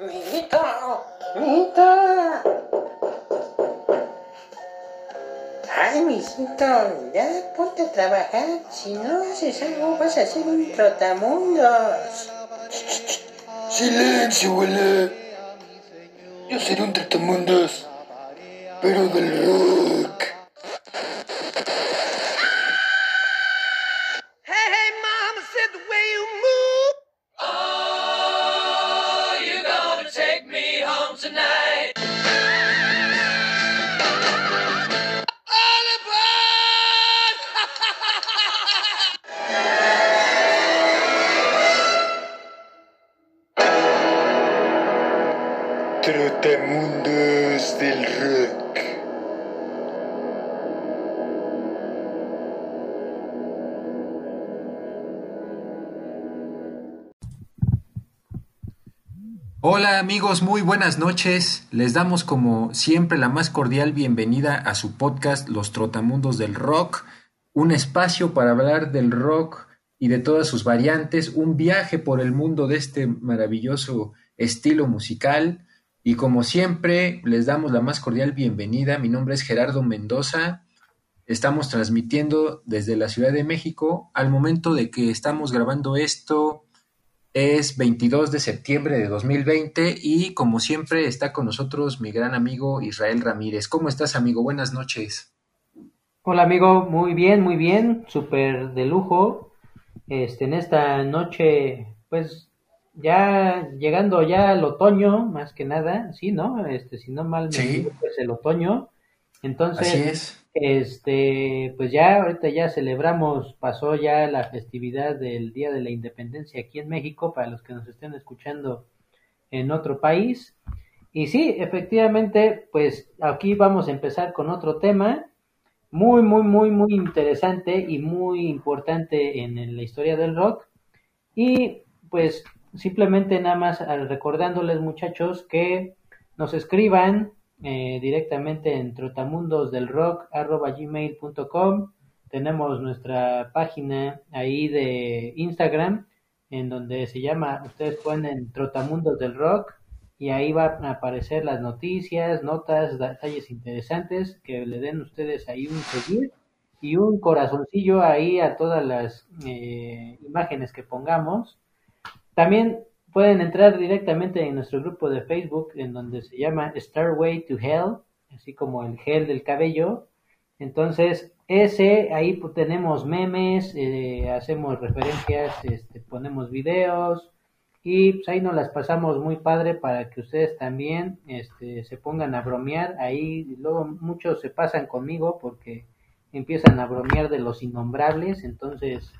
Mijito, mijito. Ay, mijito, ya ponte a trabajar. Si no haces algo, vas a ser un trotamundos. Silencio, abuela. Yo seré un tratamundos, pero del muy buenas noches. Les damos como siempre la más cordial bienvenida a su podcast Los Trotamundos del Rock, un espacio para hablar del rock y de todas sus variantes, un viaje por el mundo de este maravilloso estilo musical. Y como siempre, les damos la más cordial bienvenida. Mi nombre es Gerardo Mendoza. Estamos transmitiendo desde la Ciudad de México. Al momento de que estamos grabando esto, es 22 de septiembre de 2020 y como siempre está con nosotros mi gran amigo Israel Ramírez. ¿Cómo estás, amigo? Buenas noches. Hola amigo, muy bien, muy bien, súper de lujo. Este, en esta noche, pues ya llegando ya al otoño, más que nada, sí, ¿no? Este, si no mal me Sí. equivoco, es el otoño. Entonces, Así es. este, pues ya ahorita ya celebramos, pasó ya la festividad del Día de la Independencia aquí en México, para los que nos estén escuchando en otro país. Y sí, efectivamente, pues aquí vamos a empezar con otro tema muy, muy, muy, muy interesante y muy importante en, en la historia del rock. Y pues simplemente nada más al- recordándoles muchachos que nos escriban eh, directamente en trotamundosdelrock.gmail.com Tenemos nuestra página ahí de Instagram en donde se llama, ustedes ponen Trotamundos del Rock y ahí van a aparecer las noticias, notas, detalles interesantes que le den ustedes ahí un seguir y un corazoncillo ahí a todas las eh, imágenes que pongamos. También pueden entrar directamente en nuestro grupo de Facebook en donde se llama Starway to Hell, así como el gel del cabello. Entonces, ese, ahí tenemos memes, eh, hacemos referencias, este, ponemos videos y pues, ahí nos las pasamos muy padre para que ustedes también este, se pongan a bromear. Ahí luego muchos se pasan conmigo porque empiezan a bromear de los innombrables. Entonces,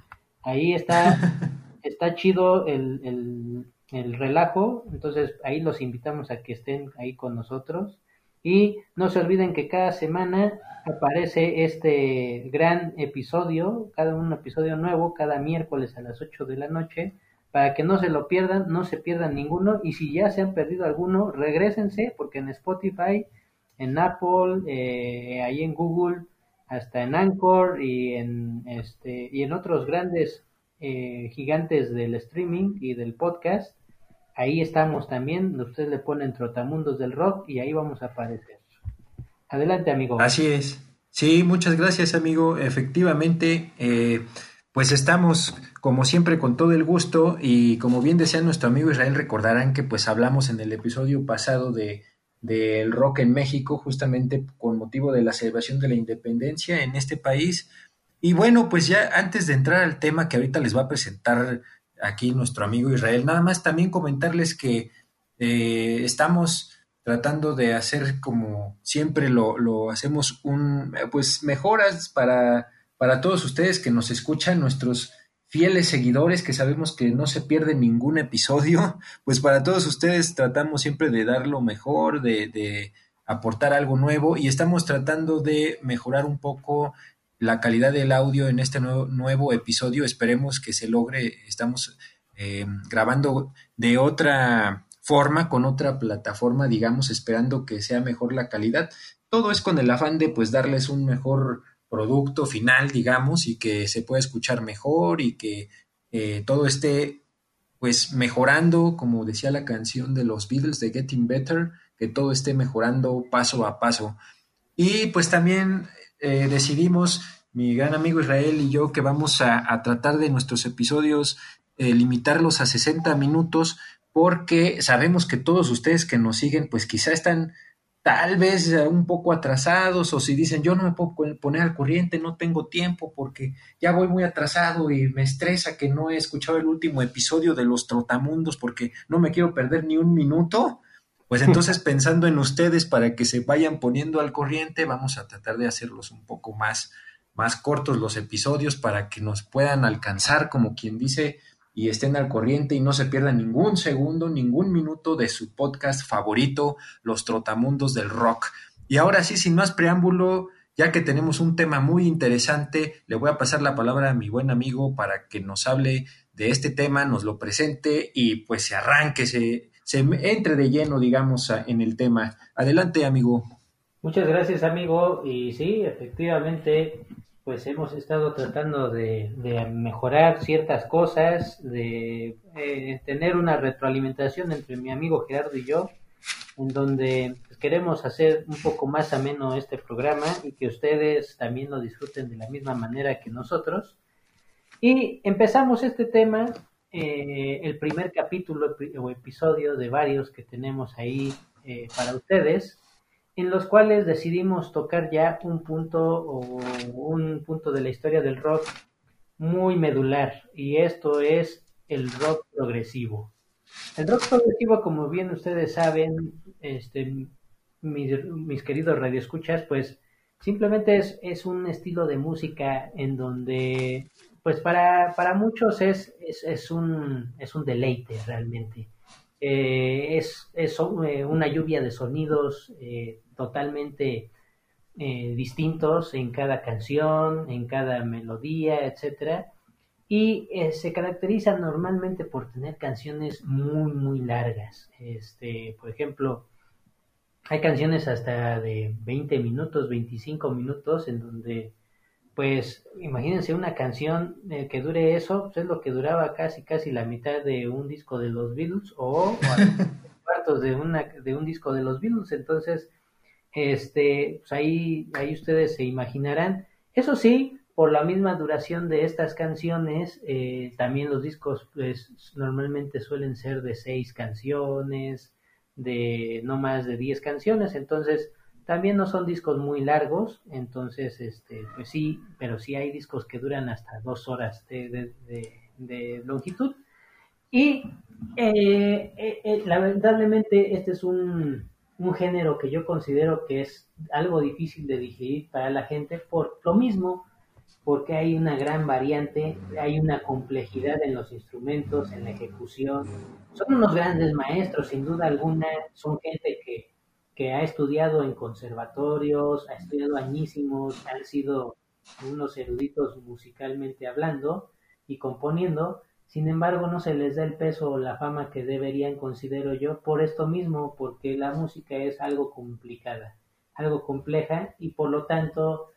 ahí está, está chido el, el, el relajo. Entonces, ahí los invitamos a que estén ahí con nosotros. Y no se olviden que cada semana aparece este gran episodio, cada un episodio nuevo, cada miércoles a las 8 de la noche, para que no se lo pierdan, no se pierdan ninguno, y si ya se han perdido alguno, regresense, porque en Spotify, en Apple, eh, ahí en Google, hasta en Anchor y en este y en otros grandes eh, gigantes del streaming y del podcast, ahí estamos también, ustedes le ponen Trotamundos del Rock y ahí vamos a aparecer. Adelante, amigo. Así es. Sí, muchas gracias, amigo. Efectivamente, eh, pues estamos como siempre con todo el gusto y como bien decía nuestro amigo Israel, recordarán que pues hablamos en el episodio pasado de del rock en México, justamente con motivo de la celebración de la independencia en este país. Y bueno, pues ya antes de entrar al tema que ahorita les va a presentar aquí nuestro amigo Israel, nada más también comentarles que eh, estamos tratando de hacer como siempre lo, hacemos un pues mejoras para, para todos ustedes que nos escuchan, nuestros fieles seguidores que sabemos que no se pierde ningún episodio, pues para todos ustedes tratamos siempre de dar lo mejor, de, de aportar algo nuevo y estamos tratando de mejorar un poco la calidad del audio en este nuevo, nuevo episodio. Esperemos que se logre. Estamos eh, grabando de otra forma, con otra plataforma, digamos, esperando que sea mejor la calidad. Todo es con el afán de pues darles un mejor producto final, digamos, y que se pueda escuchar mejor y que eh, todo esté pues mejorando, como decía la canción de los Beatles de Getting Better, que todo esté mejorando paso a paso. Y pues también eh, decidimos, mi gran amigo Israel y yo, que vamos a, tratar de nuestros episodios eh, limitarlos a 60 minutos, porque sabemos que todos ustedes que nos siguen, pues quizá están tal vez un poco atrasados o si dicen yo no me puedo poner al corriente, no tengo tiempo porque ya voy muy atrasado y me estresa que no he escuchado el último episodio de Los Trotamundos porque no me quiero perder ni un minuto. Pues entonces pensando en ustedes para que se vayan poniendo al corriente, vamos a tratar de hacerlos un poco más más cortos los episodios para que nos puedan alcanzar como quien dice y estén al corriente y no se pierdan ningún segundo, ningún minuto de su podcast favorito, Los Trotamundos del Rock. Y ahora sí, sin más preámbulo, ya que tenemos un tema muy interesante, le voy a pasar la palabra a mi buen amigo para que nos hable de este tema, nos lo presente y pues se arranque, se, se entre de lleno, digamos, en el tema. Adelante, amigo. Muchas gracias, amigo. Y sí, efectivamente, pues hemos estado tratando de, mejorar ciertas cosas, de eh, tener una retroalimentación entre mi amigo Gerardo y yo, en donde pues, queremos hacer un poco más ameno este programa y que ustedes también lo disfruten de la misma manera que nosotros. Y empezamos este tema, eh, el primer capítulo o episodio de varios que tenemos ahí eh, para ustedes en los cuales decidimos tocar ya un punto o un punto de la historia del rock muy medular y esto es el rock progresivo. El rock progresivo, como bien ustedes saben, este, mis, queridos radioescuchas, pues simplemente es, es, un estilo de música en donde, pues para, para muchos es, es, es, un, es un deleite realmente. Eh, es, es eh, una lluvia de sonidos eh, totalmente distintos en cada canción, en cada melodía, etcétera, y se caracterizan normalmente por tener canciones muy muy largas. Este, por ejemplo, hay canciones hasta de 20 minutos, 25 minutos en donde pues imagínense una canción eh, que dure eso, pues es lo que duraba casi casi la mitad de un disco de los Beatles o, o cuartos de una de un disco de los Beatles, entonces este, pues ahí, ahí ustedes se imaginarán. Eso sí, por la misma duración de estas canciones, eh, también los discos pues, normalmente suelen ser de seis canciones, de no más de diez canciones, entonces también no son discos muy largos, entonces este, pues sí, pero sí hay discos que duran hasta dos horas de, longitud. Y eh, eh, lamentablemente este es un, un género que yo considero que es algo difícil de digerir para la gente por lo mismo, porque hay una gran variante, hay una complejidad en los instrumentos, en la ejecución. Son unos grandes maestros, sin duda alguna, son gente que, que ha estudiado en conservatorios, ha estudiado añísimos, han sido unos eruditos musicalmente hablando y componiendo, sin embargo, no se les da el peso o la fama que deberían, considero yo, por esto mismo, porque la música es algo complicada, algo compleja y por lo tanto,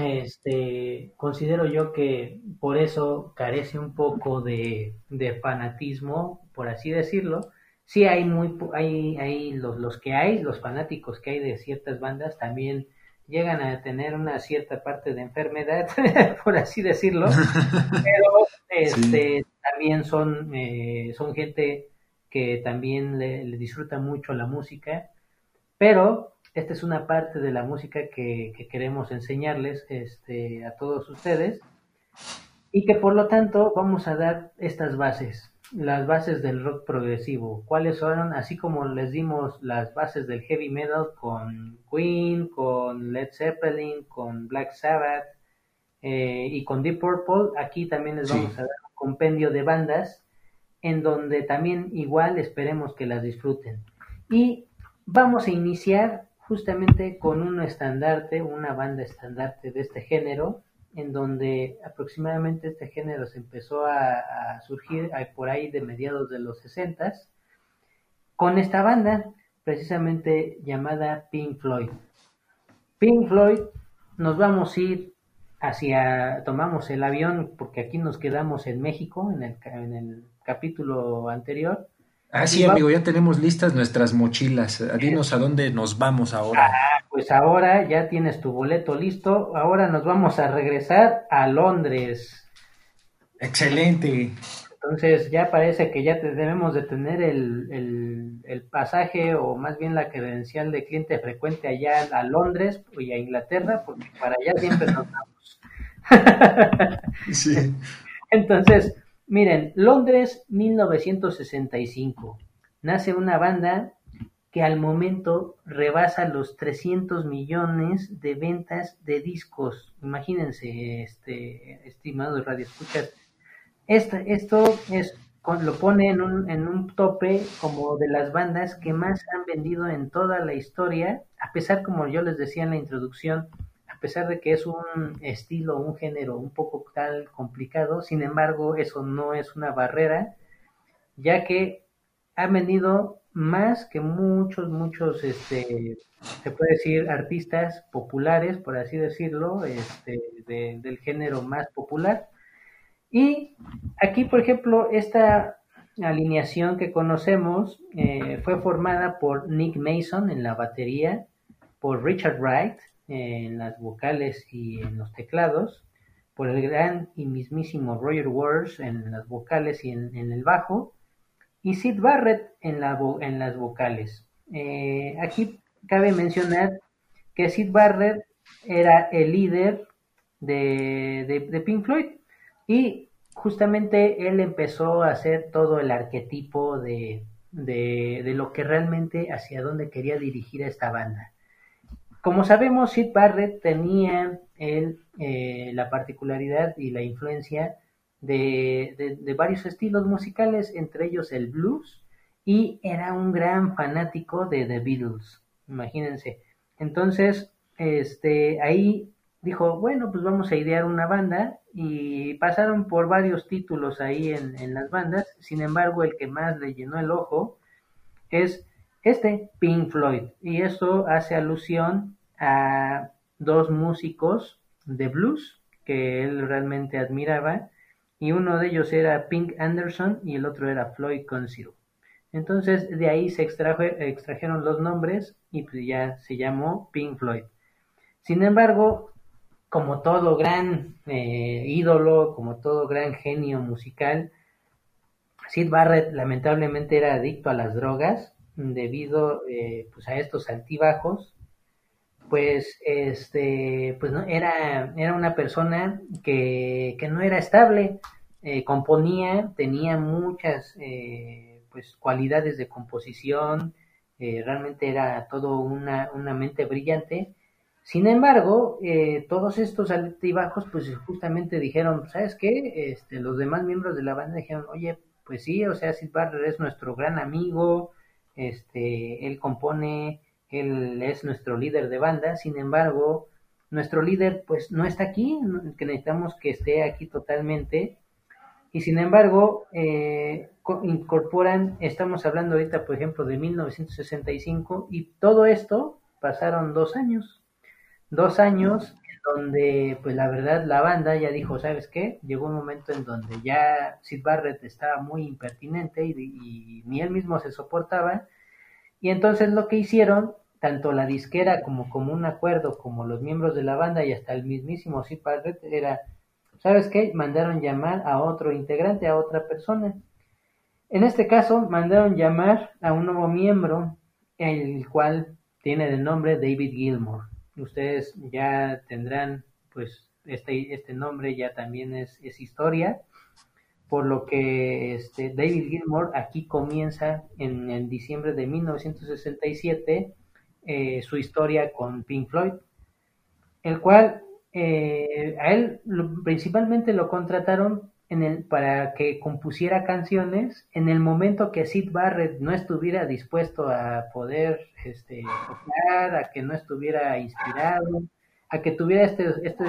este, considero yo que por eso carece un poco de, fanatismo, por así decirlo. Sí hay muy, hay, hay los, los que hay, los fanáticos que hay de ciertas bandas también llegan a tener una cierta parte de enfermedad, por así decirlo, pero este, también son, eh, son gente que también le, disfruta mucho la música, pero esta es una parte de la música que, queremos enseñarles este, a todos ustedes y que por lo tanto vamos a dar estas bases, las bases del rock progresivo. ¿Cuáles son? Así como les dimos las bases del heavy metal con Queen, con Led Zeppelin, con Black Sabbath, eh, y con Deep Purple, aquí también les vamos a dar un compendio de bandas en donde también igual esperemos que las disfruten. Y vamos a iniciar justamente con un estandarte, una banda estandarte de este género, en donde aproximadamente este género se empezó a, surgir por ahí de mediados de los 60 con esta banda precisamente llamada Pink Floyd. Pink Floyd nos vamos a ir hacia, tomamos el avión porque aquí nos quedamos en México, en el, en el capítulo anterior. Ah, sí, amigo, ya tenemos listas nuestras mochilas. Dinos a dónde nos vamos ahora. Pues ahora ya tienes tu boleto listo. Ahora nos vamos a regresar a Londres. Excelente. Entonces ya parece que ya debemos de tener el, el, pasaje o más bien la credencial de cliente frecuente allá a Londres y a Inglaterra, porque para allá siempre nos vamos. sí. Entonces, miren, Londres 1965. Nace una banda que al momento rebasa los 300 millones de ventas de discos. Imagínense, este, estimados radioescuchas, esto es, lo pone en un, en un tope como de las bandas que más han vendido en toda la historia, a pesar, como yo les decía en la introducción, a pesar de que es un estilo, un género un poco tal complicado, sin embargo, eso no es una barrera, ya que han vendido más que muchos, muchos, este, se puede decir, artistas populares, por así decirlo, este, del género más popular. Y aquí, por ejemplo, esta alineación que conocemos eh, fue formada por Nick Mason en la batería, por Richard Wright en las vocales y en los teclados, por el gran y mismísimo Roger Waters en las vocales y en, el bajo, y Sid Barrett en, la en las vocales. Eh, aquí cabe mencionar que Sid Barrett era el líder de, de Pink Floyd y justamente él empezó a hacer todo el arquetipo de, de, lo que realmente hacia dónde quería dirigir a esta banda. Como sabemos, Sid Barrett tenía él, eh, la particularidad y la influencia de, de, varios estilos musicales, entre ellos el blues, y era un gran fanático de The Beatles, imagínense. Entonces, este, ahí dijo, bueno, pues vamos a idear una banda y pasaron por varios títulos ahí en, las bandas, sin embargo el que más le llenó el ojo es este, Pink Floyd, y eso hace alusión a dos músicos de blues que él realmente admiraba, y uno de ellos era Pink Anderson y el otro era Floyd Conceal. Entonces de ahí se extrajeron los nombres y pues ya se llamó Pink Floyd. Sin embargo, como todo gran eh, ídolo, como todo gran genio musical, Sid Barrett lamentablemente era adicto a las drogas debido eh, pues a estos altibajos pues este pues no era era una persona que, que no era estable eh, componía tenía muchas pues cualidades de composición realmente era todo una, una mente brillante sin embargo, eh, todos estos altibajos, pues justamente dijeron, ¿sabes qué? Este, los demás miembros de la banda dijeron, oye, pues sí, o sea, Sid Barrett es nuestro gran amigo, este, él compone, él es nuestro líder de banda, sin embargo, nuestro líder pues no está aquí, que necesitamos que esté aquí totalmente, y sin embargo, eh, incorporan, estamos hablando ahorita, por ejemplo, de 1965, y todo esto pasaron dos años dos años donde, pues la verdad, la banda ya dijo, ¿sabes qué? Llegó un momento en donde ya Sid Barrett estaba muy impertinente y, ni él mismo se soportaba. Y entonces lo que hicieron, tanto la disquera como un acuerdo, como los miembros de la banda y hasta el mismísimo Sid Barrett, era, ¿sabes qué? Mandaron llamar a otro integrante, a otra persona. En este caso, mandaron llamar a un nuevo miembro, el cual tiene de nombre David Gilmour ustedes ya tendrán pues este, este nombre ya también es, es historia, por lo que este, David Gilmour aquí comienza en, en diciembre de 1967 eh, su historia con Pink Floyd, el cual eh, a él principalmente lo contrataron en el, para que compusiera canciones en el momento que Sid Barrett no estuviera dispuesto a poder este, tocar, a que no estuviera inspirado, a que tuviera estos este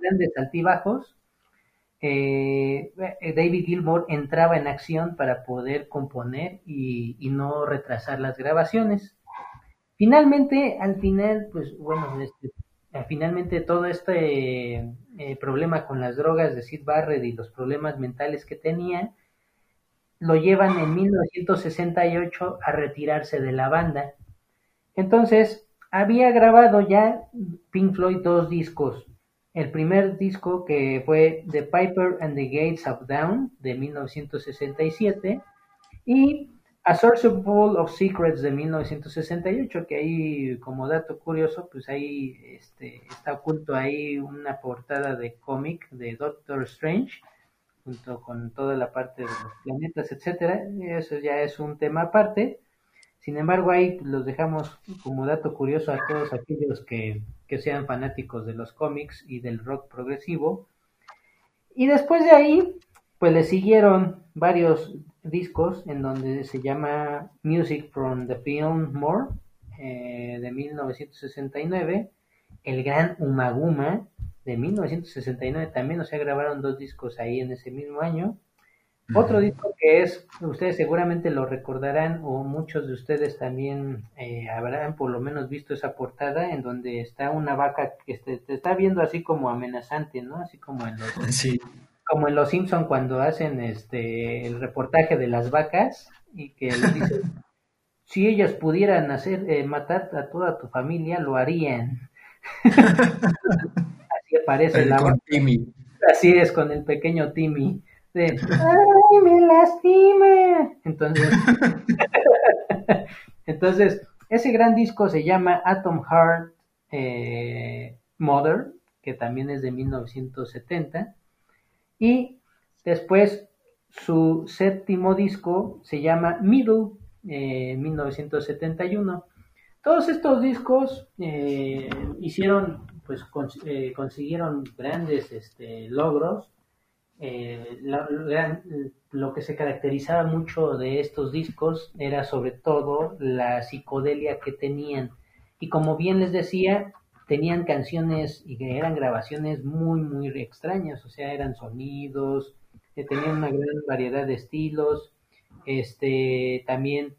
grandes altibajos, eh, David Gilmour entraba en acción para poder componer y, y, no retrasar las grabaciones. Finalmente, al final, pues bueno, este, eh, finalmente todo este eh, problema con las drogas de Sid Barrett y los problemas mentales que tenía, lo llevan en 1968 a retirarse de la banda. Entonces, había grabado ya Pink Floyd dos discos. El primer disco que fue The Piper and the Gates of Down de 1967 y A Source of Full of Secrets de 1968, que ahí como dato curioso, pues ahí este, está oculto ahí una portada de cómic de Doctor Strange junto con toda la parte de los planetas, etcétera. Eso ya es un tema aparte. Sin embargo, ahí los dejamos como dato curioso a todos aquellos que, que sean fanáticos de los cómics y del rock progresivo. Y después de ahí, pues le siguieron varios discos en donde se llama Music from the Film More eh, de 1969, El Gran Umaguma de 1969 también, o sea, grabaron dos discos ahí en ese mismo año. Otro disco que es, ustedes seguramente lo recordarán o muchos de ustedes también eh, habrán por lo menos visto esa portada en donde está una vaca que te, te está viendo así como amenazante, ¿no? Así como en los, Sí. Como en Los Simpson cuando hacen este el reportaje de las vacas y que les dicen si ellas pudieran hacer eh, matar a toda tu familia lo harían. así aparece la Con. Timmy. Así es, con el pequeño Timmy. De, ¡ay, me lastima! Entonces, entonces, ese gran disco se llama Atom Heart eh, Mother, que también es de 1970. Y después, su séptimo disco se llama Middle, eh, 1971. Todos estos discos eh, hicieron, pues eh, consiguieron grandes este, logros. Eh, lo que se caracterizaba mucho de estos discos era sobre todo la psicodelia que tenían. Y como bien les decía, tenían canciones y que eran grabaciones muy, muy extrañas, o sea, eran sonidos, eh, tenían una gran variedad de estilos, este, también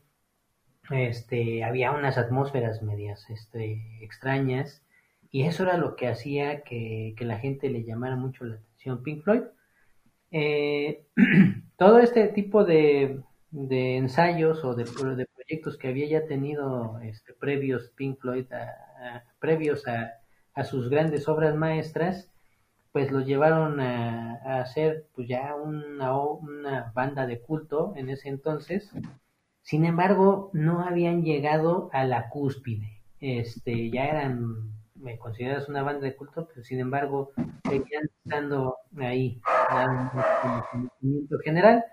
este, había unas atmósferas medias este, extrañas y eso era lo que hacía que, que la gente le llamara mucho la atención Pink Floyd. Eh, todo este tipo de, de ensayos o de, de proyectos que había ya tenido este, previos Pink Floyd, a- previos a, sus grandes obras maestras, pues los llevaron a, hacer pues ya una, una banda de culto en ese entonces. Sin embargo, no habían llegado a la cúspide. Este, ya eran me consideras una banda de culto, pero sin embargo seguían estando ahí, como conocimiento general.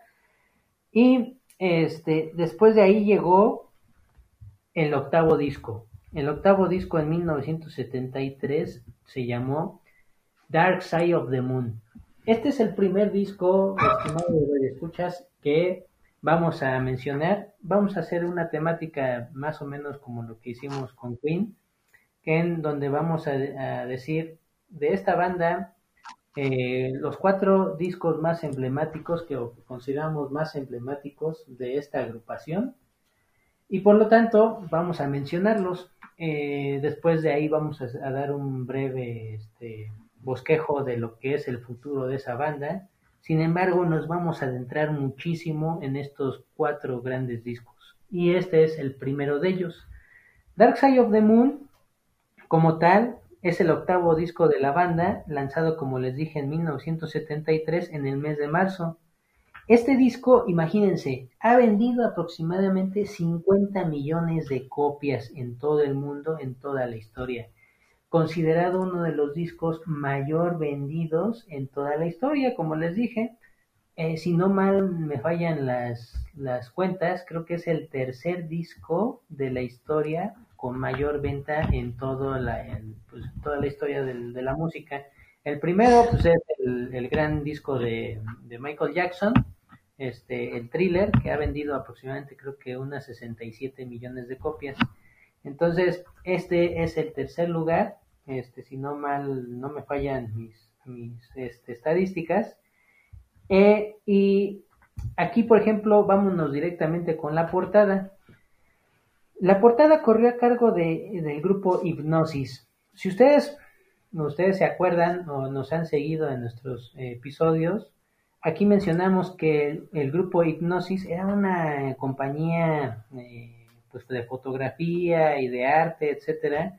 Y este, después de ahí llegó el octavo disco. El octavo disco en 1973 se llamó Dark Side of the Moon. Este es el primer disco, estimado de escuchas, que vamos a mencionar. Vamos a hacer una temática más o menos como lo que hicimos con Queen, que en donde vamos a decir de esta banda eh, los cuatro discos más emblemáticos que consideramos más emblemáticos de esta agrupación y por lo tanto vamos a mencionarlos. Eh, después de ahí vamos a, dar un breve este, bosquejo de lo que es el futuro de esa banda. Sin embargo, nos vamos a adentrar muchísimo en estos cuatro grandes discos. Y este es el primero de ellos. Dark Side of the Moon, como tal, es el octavo disco de la banda, lanzado como les dije en 1973 en el mes de marzo. Este disco, imagínense, ha vendido aproximadamente 50 millones de copias en todo el mundo, en toda la historia. Considerado uno de los discos mayor vendidos en toda la historia, como les dije. Eh, si no mal me fallan las, las cuentas, creo que es el tercer disco de la historia con mayor venta en, todo la, pues, toda la historia de la música. El primero pues, es el, gran disco de, de, Michael Jackson, este, el thriller, que ha vendido aproximadamente creo que unas 67 millones de copias. Entonces, este es el tercer lugar, este, si no mal, no me fallan mis, mis este, estadísticas. Eh, y aquí, por ejemplo, vámonos directamente con la portada. La portada corrió a cargo de, del grupo Hipnosis. Si ustedes, ustedes se acuerdan o nos han seguido en nuestros episodios, aquí mencionamos que el, grupo Hipnosis era una compañía eh, pues de fotografía y de arte, etcétera,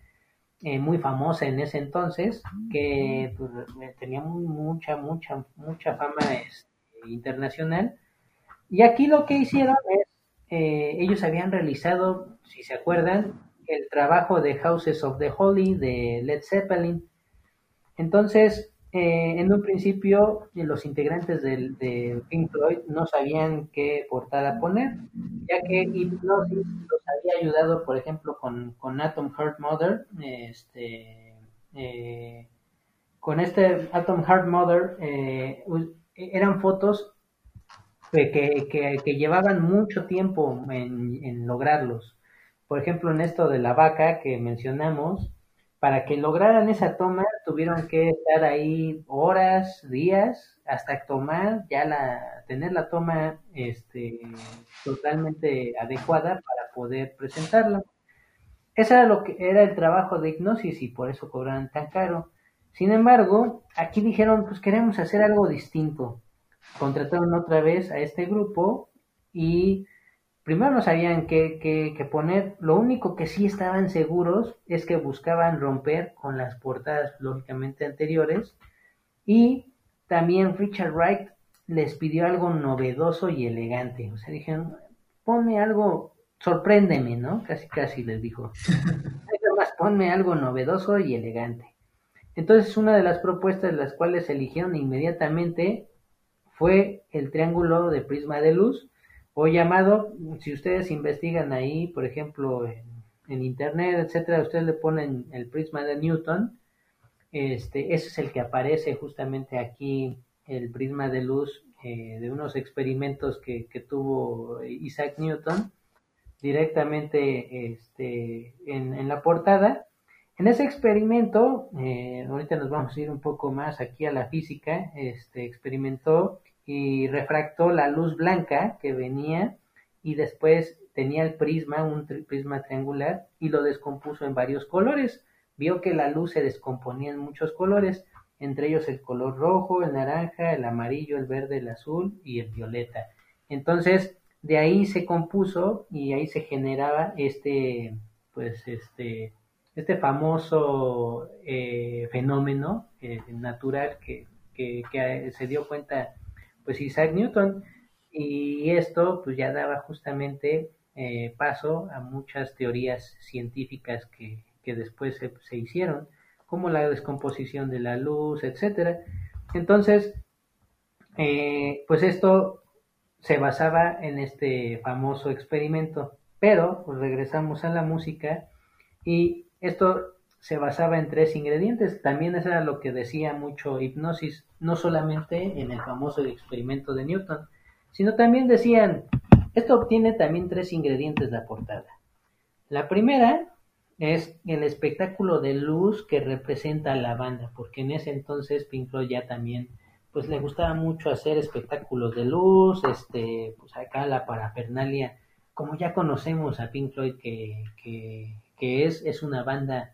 eh, muy famosa en ese entonces, que pues, tenía mucha, mucha, mucha fama este, internacional. Y aquí lo que hicieron es, eh, ellos habían realizado, si se acuerdan, el trabajo de Houses of the Holy de Led Zeppelin. Entonces, eh, en un principio, eh, los integrantes del, de Pink Floyd no sabían qué portada poner, ya que Hypnosis los había ayudado, por ejemplo, con, con Atom Heart Mother, este, eh, con este Atom Heart Mother, eran fotos que, que, llevaban mucho tiempo en lograrlos. Por ejemplo, en esto de la vaca que mencionamos, para que lograran esa toma tuvieron que estar ahí horas, días, hasta tomar ya la, tener la toma este, totalmente adecuada para poder presentarla. Ese era lo que era el trabajo de hipnosis y por eso cobraban tan caro. Sin embargo, aquí dijeron, pues queremos hacer algo distinto. Contrataron otra vez a este grupo y primero no sabían qué, qué- qué poner. Lo único que sí estaban seguros es que buscaban romper con las portadas lógicamente anteriores. Y también Richard Wright les pidió algo novedoso y elegante. O sea, dijeron, ponme algo, sorpréndeme, ¿no? Casi, casi les dijo. Más, ponme algo novedoso y elegante. Entonces, una de las propuestas las cuales eligieron inmediatamente fue el triángulo de prisma de luz, o llamado, si ustedes investigan ahí, por ejemplo, en, internet, etcétera, ustedes le ponen el prisma de Newton, este, ese es el que aparece justamente aquí, el prisma de luz eh, de unos experimentos que, que tuvo Isaac Newton directamente este, en, en la portada. En ese experimento, eh, ahorita nos vamos a ir un poco más aquí a la física, este, experimentó y refractó la luz blanca que venía y después tenía el prisma, un prisma triangular, y lo descompuso en varios colores. Vio que la luz se descomponía en muchos colores, entre ellos el color rojo, el naranja, el amarillo, el verde, el azul y el violeta. Entonces, de ahí se compuso y ahí se generaba este, pues este, este famoso eh, fenómeno eh, natural que, que se dio cuenta pues Isaac Newton y esto pues ya daba justamente eh, paso a muchas teorías científicas que, que después se, se hicieron como la descomposición de la luz, etcétera. Entonces, eh, pues esto se basaba en este famoso experimento, pero pues regresamos a la música y esto se basaba en tres ingredientes. También eso era lo que decía mucho hipnosis, no solamente en el famoso experimento de Newton, sino también decían, esto obtiene también tres ingredientes la portada. La primera es el espectáculo de luz que representa la banda, porque en ese entonces Pink Floyd ya también pues le gustaba mucho hacer espectáculos de luz, este, pues acá la parafernalia, como ya conocemos a Pink Floyd que, que, que es, es una banda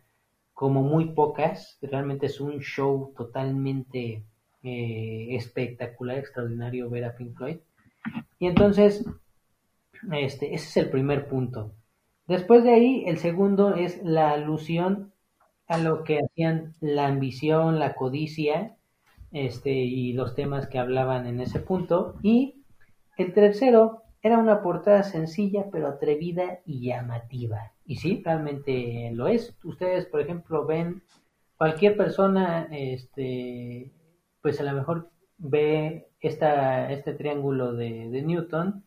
como muy pocas, realmente es un show totalmente eh, espectacular, extraordinario ver a Pink Floyd. Y entonces, este, ese es el primer punto. Después de ahí, el segundo es la alusión a lo que hacían la ambición, la codicia, este, y los temas que hablaban en ese punto. Y el tercero era una portada sencilla, pero atrevida y llamativa. Y sí, realmente lo es. Ustedes, por ejemplo, ven cualquier persona, este, pues a lo mejor ve esta, este triángulo de, de Newton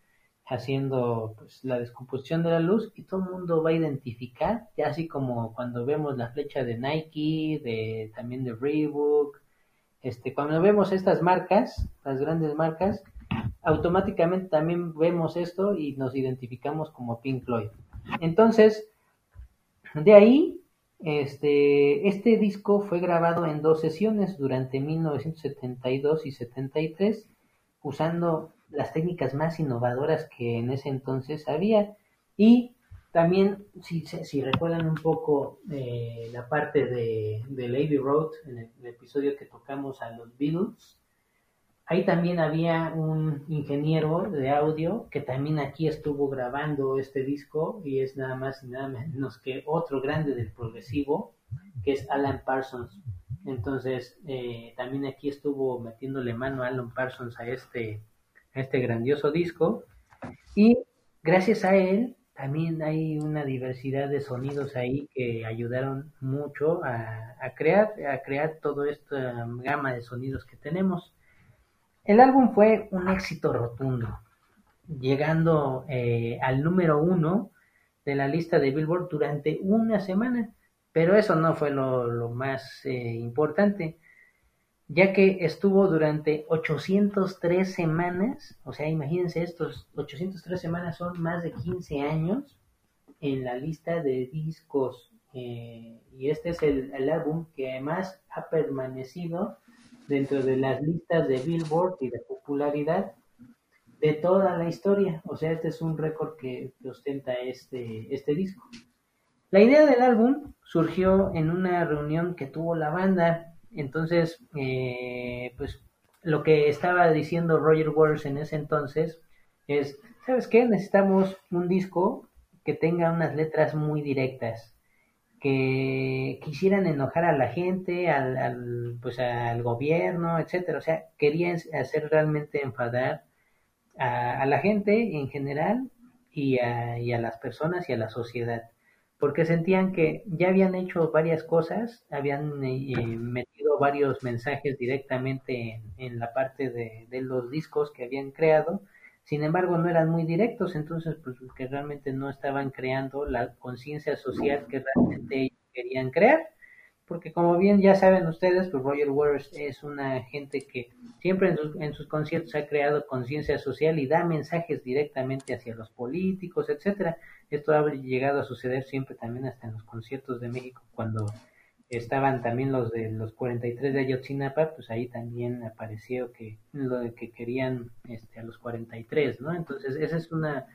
haciendo pues, la descomposición de la luz y todo el mundo va a identificar, ya así como cuando vemos la flecha de Nike, de también de Reebok, este, cuando vemos estas marcas, las grandes marcas, automáticamente también vemos esto y nos identificamos como Pink Floyd. Entonces, de ahí, este, este disco fue grabado en dos sesiones durante 1972 y 73, usando las técnicas más innovadoras que en ese entonces había. Y también, si, si recuerdan un poco eh, la parte de, Lady Road, en el, episodio que tocamos a los Beatles, ahí también había un ingeniero de audio que también aquí estuvo grabando este disco y es nada más y nada menos que otro grande del progresivo, que es Alan Parsons. Entonces, eh, también aquí estuvo metiéndole mano Alan Parsons a este, este grandioso disco. Y gracias a él, también hay una diversidad de sonidos ahí que ayudaron mucho a, a crear, a crear toda esta gama de sonidos que tenemos. El álbum fue un éxito rotundo, llegando eh, al número uno de la lista de Billboard durante una semana, pero eso no fue lo, más eh, importante, ya que estuvo durante 803 semanas, o sea, imagínense estos 803 semanas son más de 15 años en la lista de discos, eh, y este es el, el álbum que además ha permanecido dentro de las listas de Billboard y de popularidad de toda la historia. O sea, este es un récord que, ostenta este, este disco. La idea del álbum surgió en una reunión que tuvo la banda. Entonces, eh, pues lo que estaba diciendo Roger Waters en ese entonces es, ¿sabes qué? Necesitamos un disco que tenga unas letras muy directas que quisieran enojar a la gente, al, al, pues al gobierno, etcétera. O sea, querían hacer realmente enfadar a, la gente en general y a, y a, las personas y a la sociedad, porque sentían que ya habían hecho varias cosas, habían eh, metido varios mensajes directamente en, en la parte de, de los discos que habían creado, sin embargo no eran muy directos, entonces pues que realmente no estaban creando la conciencia social que realmente ellos querían crear, porque como bien ya saben ustedes, pues Roger Waters es una gente que siempre en sus, en sus conciertos ha creado conciencia social y da mensajes directamente hacia los políticos, etcétera. Esto ha llegado a suceder siempre también hasta en los conciertos de México cuando estaban también los de los 43 de Ayotzinapa, pues ahí también apareció que lo de que querían este, a los 43, ¿no? Entonces, esa es una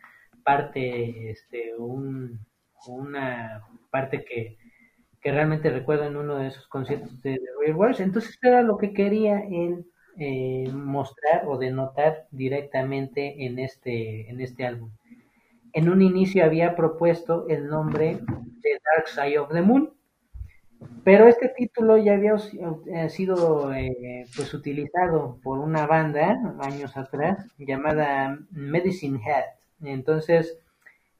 parte, este, un, una parte que, que realmente recuerdo en uno de esos conciertos de, de Wars. Entonces, era lo que quería él eh, mostrar o denotar directamente en este, en este álbum. En un inicio había propuesto el nombre de Dark Side of the Moon, pero este título ya había sido eh, pues utilizado por una banda años atrás llamada Medicine Head. Entonces,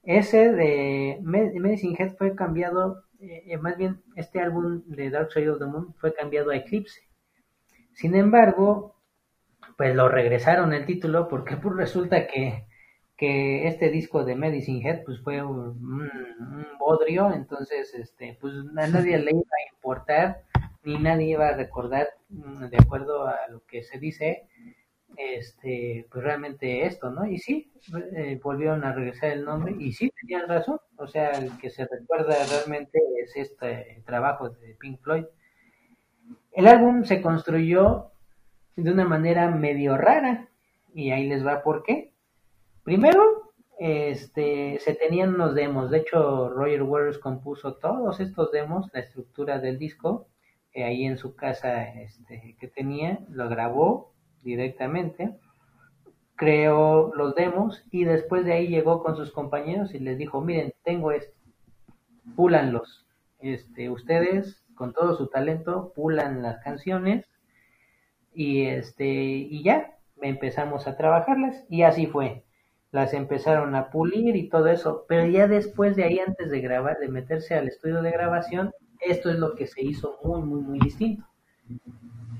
ese de Medicine Head fue cambiado, eh, más bien este álbum de Dark Side of the Moon fue cambiado a Eclipse. Sin embargo, pues lo regresaron el título porque pues resulta que que este disco de Medicine Head pues fue un, bodrio, entonces este pues a nadie le iba a importar ni nadie iba a recordar mm, de acuerdo a lo que se dice este pues realmente esto, ¿no? Y sí, eh, volvieron a regresar el nombre y sí tenían razón, o sea, el que se recuerda realmente es este trabajo de Pink Floyd. El álbum se construyó de una manera medio rara y ahí les va por qué Primero, este, se tenían unos demos. De hecho, Roger Waters compuso todos estos demos, la estructura del disco, eh, ahí en su casa este, que tenía, lo grabó directamente, creó los demos y después de ahí llegó con sus compañeros y les dijo, miren, tengo esto, púlanlos. Este, ustedes, con todo su talento, pulan las canciones y este, y ya, empezamos a trabajarlas y así fue las empezaron a pulir y todo eso, pero ya después de ahí, antes de grabar, de meterse al estudio de grabación, esto es lo que se hizo muy, muy, muy distinto.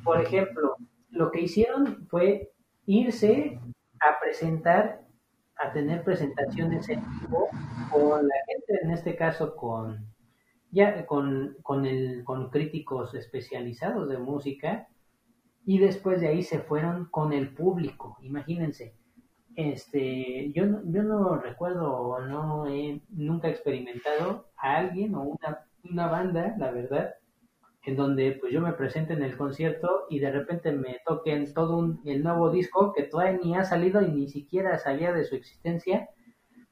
Por ejemplo, lo que hicieron fue irse a presentar, a tener presentaciones en vivo con la gente, en este caso con ya con, con, el, con críticos especializados de música, y después de ahí se fueron con el público, imagínense este, yo yo no recuerdo o no he nunca experimentado a alguien o una, una banda, la verdad, en donde pues yo me presente en el concierto y de repente me toquen todo un, el nuevo disco que todavía ni ha salido y ni siquiera sabía de su existencia.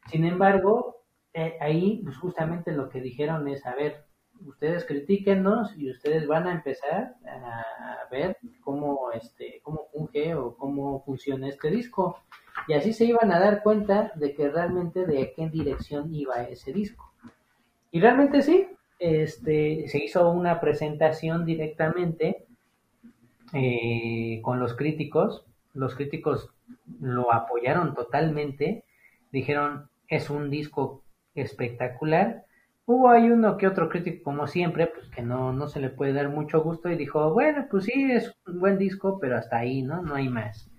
Sin embargo, eh, ahí pues justamente lo que dijeron es, a ver, ustedes critíquenos y ustedes van a empezar a ver cómo, este, cómo funge o cómo funciona este disco. Y así se iban a dar cuenta de que realmente de qué dirección iba ese disco. Y realmente sí, este, se hizo una presentación directamente eh, con los críticos. Los críticos lo apoyaron totalmente. Dijeron, es un disco espectacular. Hubo ahí uno que otro crítico, como siempre, pues que no, no se le puede dar mucho gusto y dijo, bueno, pues sí, es un buen disco, pero hasta ahí, ¿no? No hay más.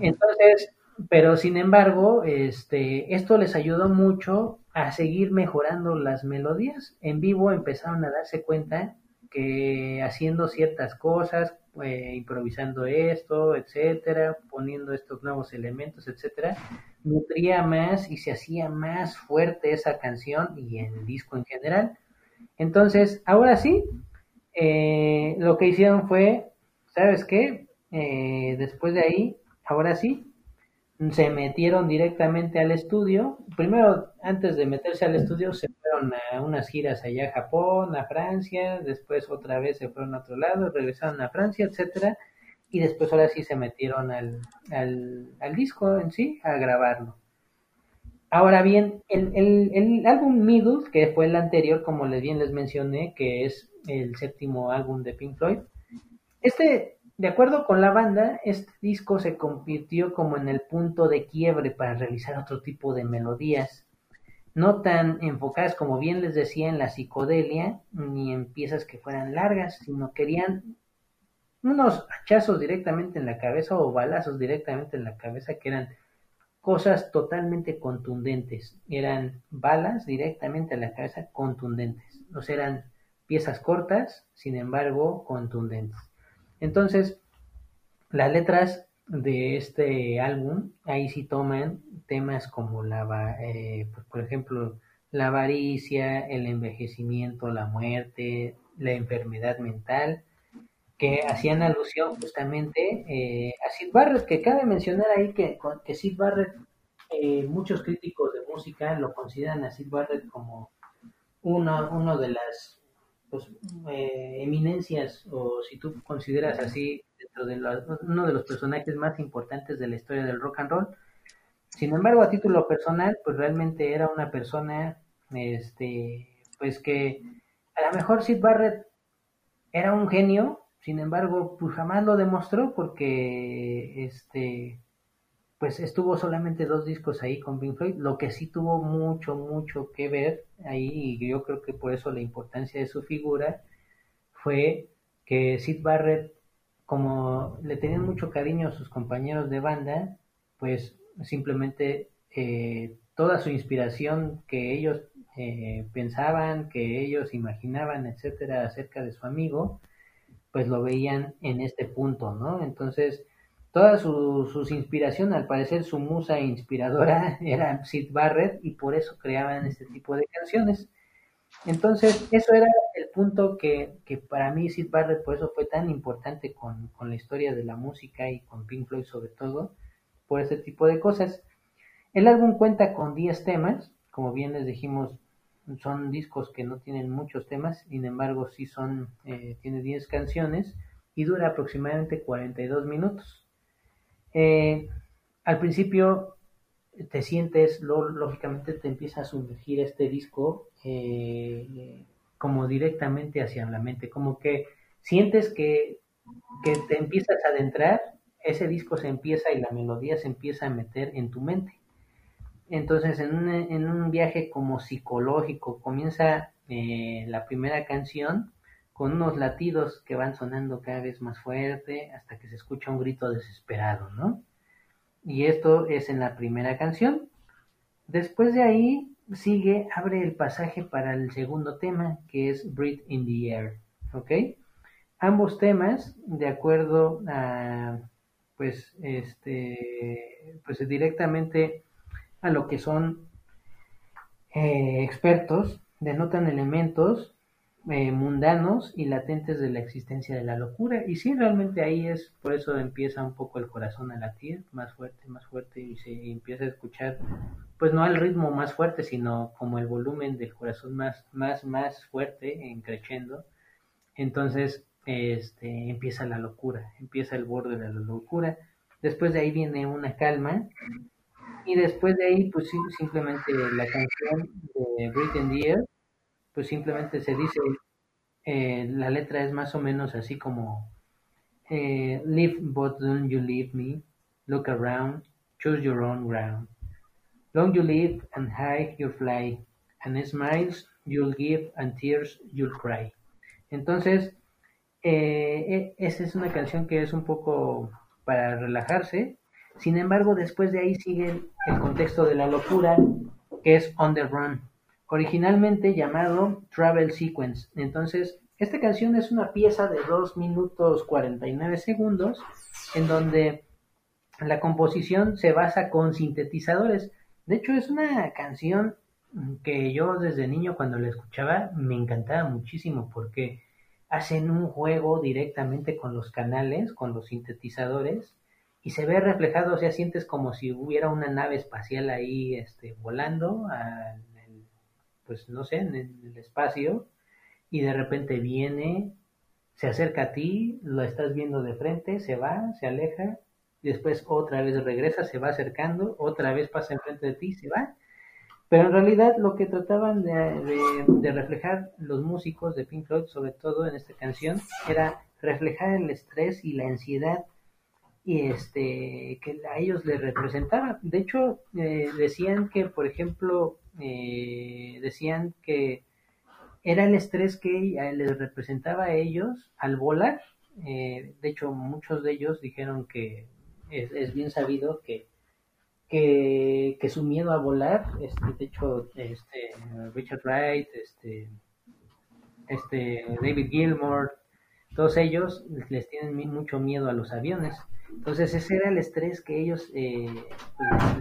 Entonces, pero sin embargo, este, esto les ayudó mucho a seguir mejorando las melodías. En vivo empezaron a darse cuenta que haciendo ciertas cosas, eh, improvisando esto, etcétera, poniendo estos nuevos elementos, etcétera, nutría más y se hacía más fuerte esa canción y el disco en general. Entonces, ahora sí, eh, lo que hicieron fue, ¿sabes qué? Eh, después de ahí, ahora sí, se metieron directamente al estudio. Primero, antes de meterse al estudio, se fueron a unas giras allá a Japón, a Francia, después otra vez se fueron a otro lado, regresaron a Francia, etcétera, y después ahora sí se metieron al, al, disco en sí, a grabarlo. Ahora bien, el, el, el, álbum Middle, que fue el anterior, como les bien les mencioné, que es el séptimo álbum de Pink Floyd, este de acuerdo con la banda, este disco se convirtió como en el punto de quiebre para realizar otro tipo de melodías, no tan enfocadas como bien les decía en la psicodelia, ni en piezas que fueran largas, sino querían unos hachazos directamente en la cabeza o balazos directamente en la cabeza que eran cosas totalmente contundentes, eran balas directamente en la cabeza contundentes, no eran piezas cortas, sin embargo contundentes. Entonces, las letras de este álbum, ahí sí toman temas como la, eh, por ejemplo, la avaricia, el envejecimiento, la muerte, la enfermedad mental, que hacían alusión justamente eh, a Sid Barrett, que cabe mencionar ahí que, que Sid Barrett, eh, muchos críticos de música lo consideran a Sid Barrett como uno, uno de las pues, eh, eminencias, o si tú consideras así, dentro de uno de los personajes más importantes de la historia del rock and roll. Sin embargo, a título personal, pues realmente era una persona, este, pues que a lo mejor Sid Barrett era un genio, sin embargo, pues jamás lo demostró porque, este, pues estuvo solamente dos discos ahí con Pink Floyd, lo que sí tuvo mucho, mucho que ver ahí, y yo creo que por eso la importancia de su figura, fue que Sid Barrett, como le tenían mucho cariño a sus compañeros de banda, pues simplemente eh, toda su inspiración que ellos eh, pensaban, que ellos imaginaban, etcétera, acerca de su amigo, pues lo veían en este punto, ¿no? Entonces, Toda su, sus inspiración, al parecer su musa inspiradora era Sid Barrett y por eso creaban este tipo de canciones. Entonces, eso era el punto que, que para mí Sid Barrett por eso fue tan importante con, con, la historia de la música y con Pink Floyd sobre todo, por ese tipo de cosas. El álbum cuenta con 10 temas, como bien les dijimos, son discos que no tienen muchos temas, sin embargo sí son, eh, tiene 10 canciones y dura aproximadamente 42 minutos. Eh, al principio te sientes, lógicamente te empieza a sumergir este disco eh, como directamente hacia la mente, como que sientes que, que te empiezas a adentrar, ese disco se empieza y la melodía se empieza a meter en tu mente. Entonces, en un, en un viaje como psicológico, comienza eh, la primera canción con unos latidos que van sonando cada vez más fuerte hasta que se escucha un grito desesperado, ¿no? Y esto es en la primera canción. Después de ahí sigue, abre el pasaje para el segundo tema, que es Breathe in the Air, ¿ok? Ambos temas, de acuerdo a, pues, este, pues directamente a lo que son eh, expertos, denotan elementos eh, mundanos y latentes de la existencia de la locura. Y sí, realmente ahí es, por eso empieza un poco el corazón a latir más fuerte, más fuerte y se empieza a escuchar pues no al ritmo más fuerte, sino como el volumen del corazón más, más, más fuerte, en creciendo. Entonces, este, empieza la locura, empieza el borde de la locura. Después de ahí viene una calma. Y después de ahí, pues simplemente la canción de the Air, pues simplemente se dice, eh, la letra es más o menos así como, eh, Live but don't you leave me, look around, choose your own ground. Long you live and high you fly, and smiles you'll give and tears you'll cry. Entonces, eh, e, esa es una canción que es un poco para relajarse. Sin embargo, después de ahí sigue el contexto de la locura, que es On the Run, originalmente llamado Travel Sequence. Entonces, esta canción es una pieza de 2 minutos 49 segundos, en donde la composición se basa con sintetizadores. De hecho, es una canción que yo desde niño cuando la escuchaba me encantaba muchísimo porque hacen un juego directamente con los canales, con los sintetizadores, y se ve reflejado, o sea, sientes como si hubiera una nave espacial ahí este, volando, pues no sé, en el espacio, y de repente viene, se acerca a ti, lo estás viendo de frente, se va, se aleja, después otra vez regresa, se va acercando, otra vez pasa enfrente de ti, se va, pero en realidad lo que trataban de, reflejar los músicos de Pink Floyd, sobre todo en esta canción, era reflejar el estrés y la ansiedad y este que a ellos les representaba. De hecho, eh, decían que, por ejemplo, eh, decían que era el estrés que les representaba a ellos al volar. Eh, de hecho, muchos de ellos dijeron que es bien sabido que que, su miedo a volar, este, de hecho, este, Richard Wright, este, este, David Gilmore, todos ellos les tienen mucho miedo a los aviones. Entonces ese era el estrés que ellos eh,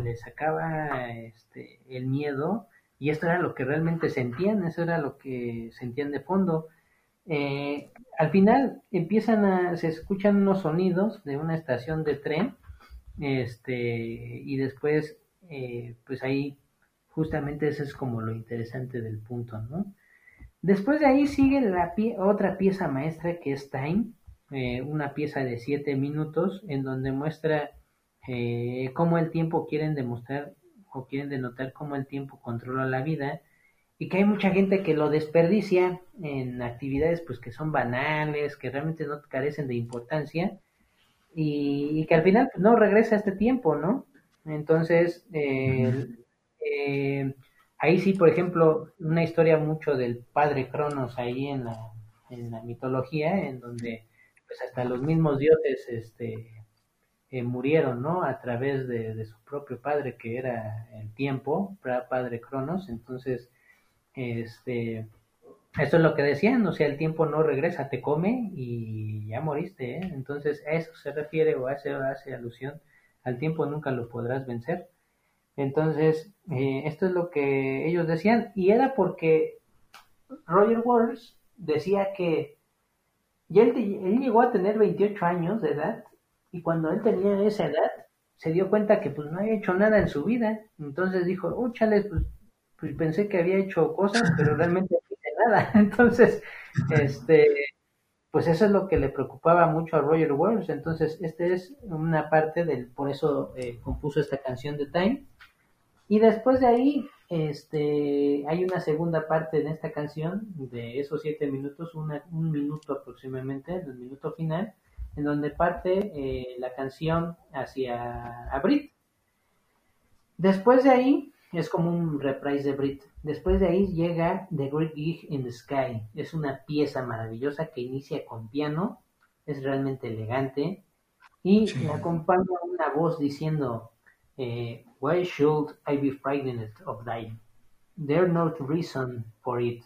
les sacaba este, el miedo y esto era lo que realmente sentían, eso era lo que sentían de fondo. Eh, al final empiezan a, se escuchan unos sonidos de una estación de tren este, y después, eh, pues ahí justamente eso es como lo interesante del punto, ¿no? Después de ahí sigue la otra pieza maestra que es Time, eh, una pieza de siete minutos en donde muestra eh, cómo el tiempo quieren demostrar o quieren denotar cómo el tiempo controla la vida y que hay mucha gente que lo desperdicia en actividades pues que son banales, que realmente no carecen de importancia y, que al final pues, no regresa este tiempo, ¿no? Entonces, eh, eh, ahí sí, por ejemplo, una historia mucho del padre Cronos ahí en la, en la mitología, en donde pues hasta los mismos dioses este, eh, murieron, ¿no? A través de, de, su propio padre, que era el tiempo, padre Cronos. Entonces, este, es lo que decían, o sea, el tiempo no regresa, te come y ya moriste, ¿eh? Entonces, a eso se refiere o hace, hace alusión, al tiempo nunca lo podrás vencer. Entonces, eh, esto es lo que ellos decían, y era porque Roger Waters decía que y él, él llegó a tener 28 años de edad, y cuando él tenía esa edad, se dio cuenta que pues no había hecho nada en su vida, entonces dijo, oh, pues, pues pensé que había hecho cosas, pero realmente Entonces, este, pues eso es lo que le preocupaba mucho a Roger Waters. Entonces, esta es una parte del, por eso eh, compuso esta canción de Time. Y después de ahí, este, hay una segunda parte en esta canción de esos siete minutos, un minuto aproximadamente, el minuto final, en donde parte eh, la canción hacia a Brit. Después de ahí, es como un reprise de Brit. Después de ahí llega The Great Gig in the Sky. Es una pieza maravillosa que inicia con piano, es realmente elegante y le acompaña una voz diciendo eh, Why should I be frightened of dying? There's no reason for it.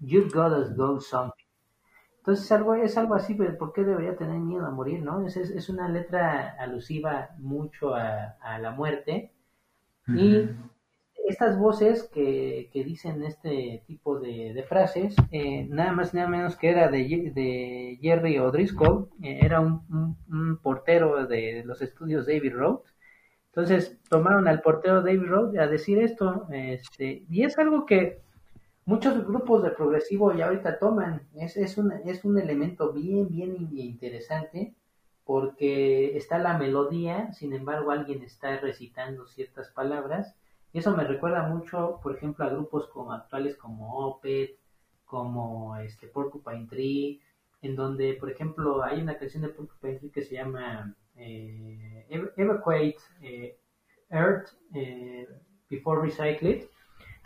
You gotta go something. Entonces algo, es algo así, pero ¿por qué debería tener miedo a morir? no Es, es, una letra alusiva mucho a, la muerte. Y estas voces que, dicen este tipo de, frases, eh, nada más nada menos que era de, de Jerry O'Driscoll, eh, era un, portero de los estudios David Road. Entonces tomaron al portero David Rowe a decir esto, este, y es algo que muchos grupos de progresivo ya ahorita toman, es, es, un, es un elemento bien, bien interesante, porque está la melodía, sin embargo alguien está recitando ciertas palabras, y eso me recuerda mucho, por ejemplo, a grupos como actuales como Opeth, como este Porcupine Tree, en donde, por ejemplo, hay una canción de Porcupine Tree que se llama eh, Evacuate eh, Earth eh, Before Recycle It,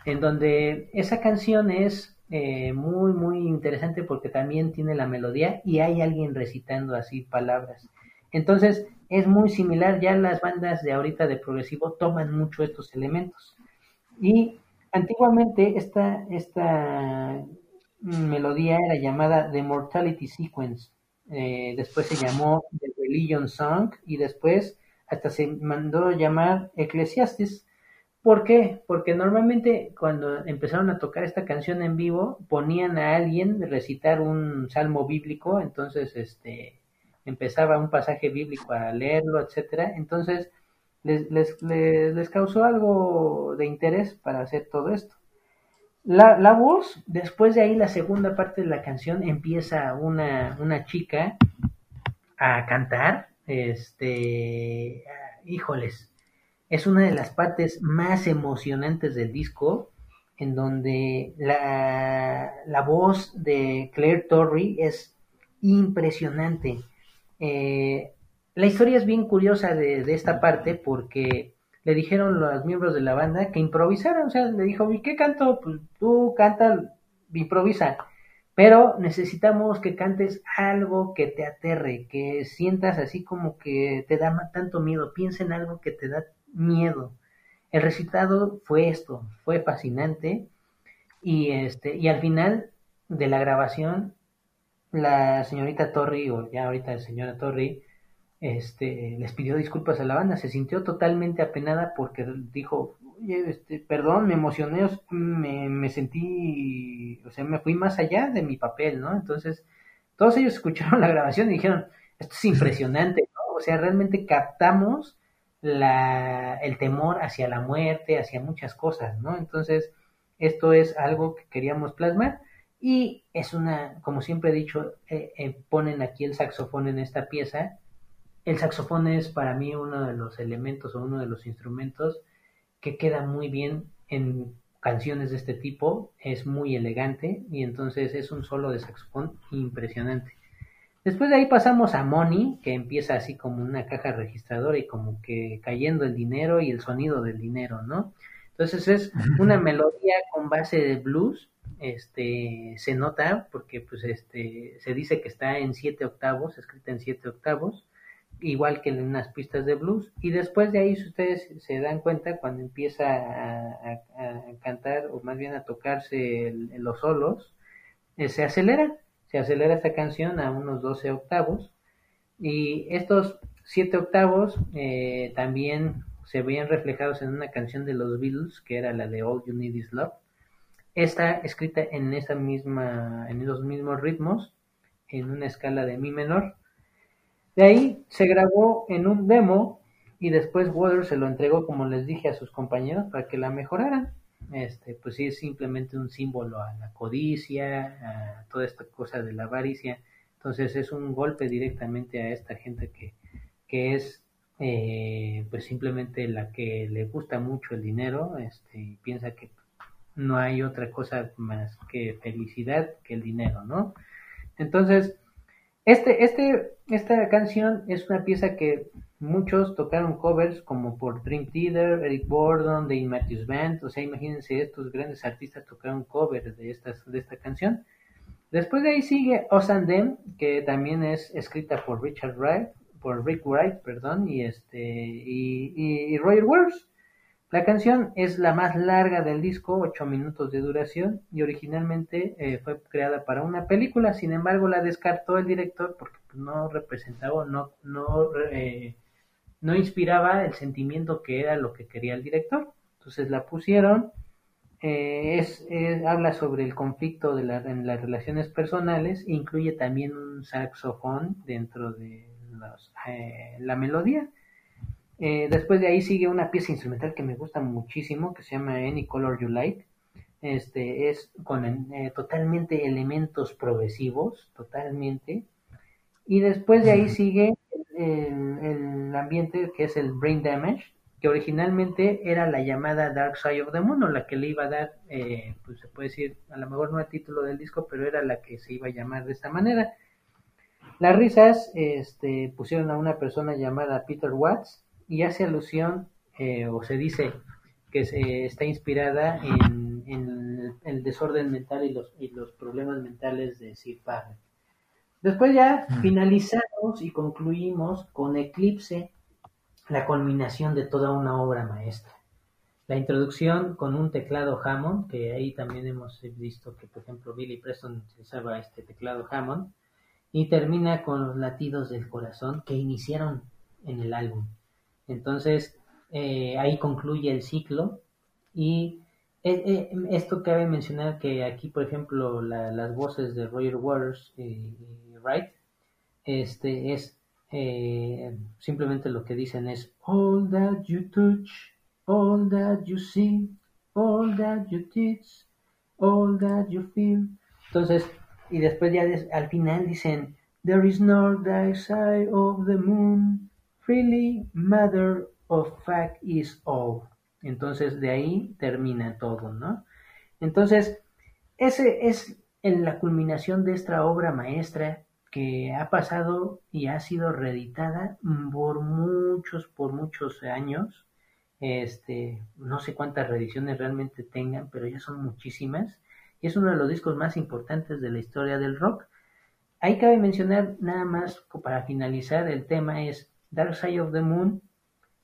en donde esa canción es eh, muy, muy interesante porque también tiene la melodía y hay alguien recitando así palabras. Entonces, es muy similar, ya las bandas de ahorita de progresivo toman mucho estos elementos. Y antiguamente esta, esta melodía era llamada The Mortality Sequence, después se llamó The Religion Song y después hasta se mandó llamar Ecclesiastes. ¿Por qué? Porque normalmente cuando empezaron a tocar esta canción en vivo ponían a alguien recitar un salmo bíblico, entonces este empezaba un pasaje bíblico a leerlo, etcétera. Entonces les, les, les, causó algo de interés para hacer todo esto. La, la, voz, después de ahí la segunda parte de la canción empieza una, una chica a cantar, este, híjoles, es una de las partes más emocionantes del disco, en donde la, la voz de Claire Torrey es impresionante. Eh, la historia es bien curiosa de, de, esta parte porque le dijeron los miembros de la banda que improvisaran, o sea, le dijo, ¿y qué canto? Pues tú canta, improvisa, pero necesitamos que cantes algo que te aterre, que sientas así como que te da tanto miedo, piensa en algo que te da miedo. El recitado fue esto, fue fascinante. Y este y al final de la grabación la señorita Torri o ya ahorita la señora Torri este les pidió disculpas a la banda, se sintió totalmente apenada porque dijo, "Oye, este, perdón, me emocioné, me, sentí, o sea, me fui más allá de mi papel, ¿no?" Entonces, todos ellos escucharon la grabación y dijeron, "Esto es impresionante", ¿no? O sea, realmente captamos el temor hacia la muerte, hacia muchas cosas, ¿no? Entonces, esto es algo que queríamos plasmar y es una, como siempre he dicho, eh, eh, ponen aquí el saxofón en esta pieza. El saxofón es para mí uno de los elementos o uno de los instrumentos que queda muy bien en canciones de este tipo, es muy elegante y entonces es un solo de saxofón impresionante. Después de ahí pasamos a Money, que empieza así como una caja registradora y como que cayendo el dinero y el sonido del dinero, ¿no? Entonces es una melodía con base de blues, este, se nota porque pues este, se dice que está en siete octavos, escrita en siete octavos, igual que en unas pistas de blues, y después de ahí, si ustedes se dan cuenta, cuando empieza a, cantar, o más bien a tocarse los solos, eh, se acelera, se acelera esta canción a unos 12 octavos, y estos siete octavos eh, también se veían reflejados en una canción de los Beatles, que era la de All You Need Is Love, está escrita en esa misma, en esos mismos ritmos, en una escala de mi menor, ahí se grabó en un demo y después Waters se lo entregó, como les dije, a sus compañeros para que la mejoraran. Este, pues sí, es simplemente un símbolo a la codicia, a toda esta cosa de la avaricia. Entonces es un golpe directamente a esta gente que, que es eh, pues simplemente la que le gusta mucho el dinero este, y piensa que no hay otra cosa más que felicidad que el dinero, ¿no? Entonces, este, este, esta canción es una pieza que muchos tocaron covers como por Dream Theater, Eric Borden, The Matthews Band, o sea, imagínense estos grandes artistas tocaron covers de, estas, de esta canción. Después de ahí sigue Us and Them, que también es escrita por Richard Wright, por Rick Wright, perdón, y este, y, y, y Roger. La canción es la más larga del disco, 8 minutos de duración, y originalmente eh, fue creada para una película, sin embargo la descartó el director porque no representaba, no, no, eh, no inspiraba el sentimiento que era lo que quería el director. Entonces la pusieron, eh, es, habla sobre el conflicto de la, en las relaciones personales, e incluye también un saxofón dentro de los, la melodía. Eh, después de ahí sigue una pieza instrumental que me gusta muchísimo, que se llama Any Color You Like. Este es con eh, totalmente elementos progresivos, totalmente. Y después de ahí sigue el, el, ambiente que es el Brain Damage, que originalmente era la llamada Dark Side of the Moon, o la que le iba a dar, eh, pues se puede decir, a lo mejor no el título del disco, pero era la que se iba a llamar de esta manera. Las risas este, pusieron a una persona llamada Peter Watts y hace alusión, eh, o se dice que se, está inspirada en, en, el desorden mental y los, y los problemas mentales de Sid Barrett. Después ya finalizamos y concluimos con Eclipse, la culminación de toda una obra maestra. La introducción con un teclado Hammond, que ahí también hemos visto que, por ejemplo, Billy Preston usaba este teclado Hammond, y termina con los latidos del corazón que iniciaron en el álbum. Entonces, eh, ahí concluye el ciclo y eh, eh, esto cabe mencionar que aquí, por ejemplo, la, las voces de Roger Waters y, Wright, este es simplemente lo que dicen es all that you touch, all that you see, all that you teach, all that you feel. Entonces, y después ya al final dicen there is no dark side of the moon, freely matter of fact is all. Entonces de ahí termina todo, ¿no? Entonces, ese es en la culminación de esta obra maestra que ha pasado y ha sido reeditada por muchos, por muchos años. Este, no sé cuántas reediciones realmente tengan, pero ya son muchísimas. Y es uno de los discos más importantes de la historia del rock. Ahí cabe mencionar nada más para finalizar el tema es Dark Side of the Moon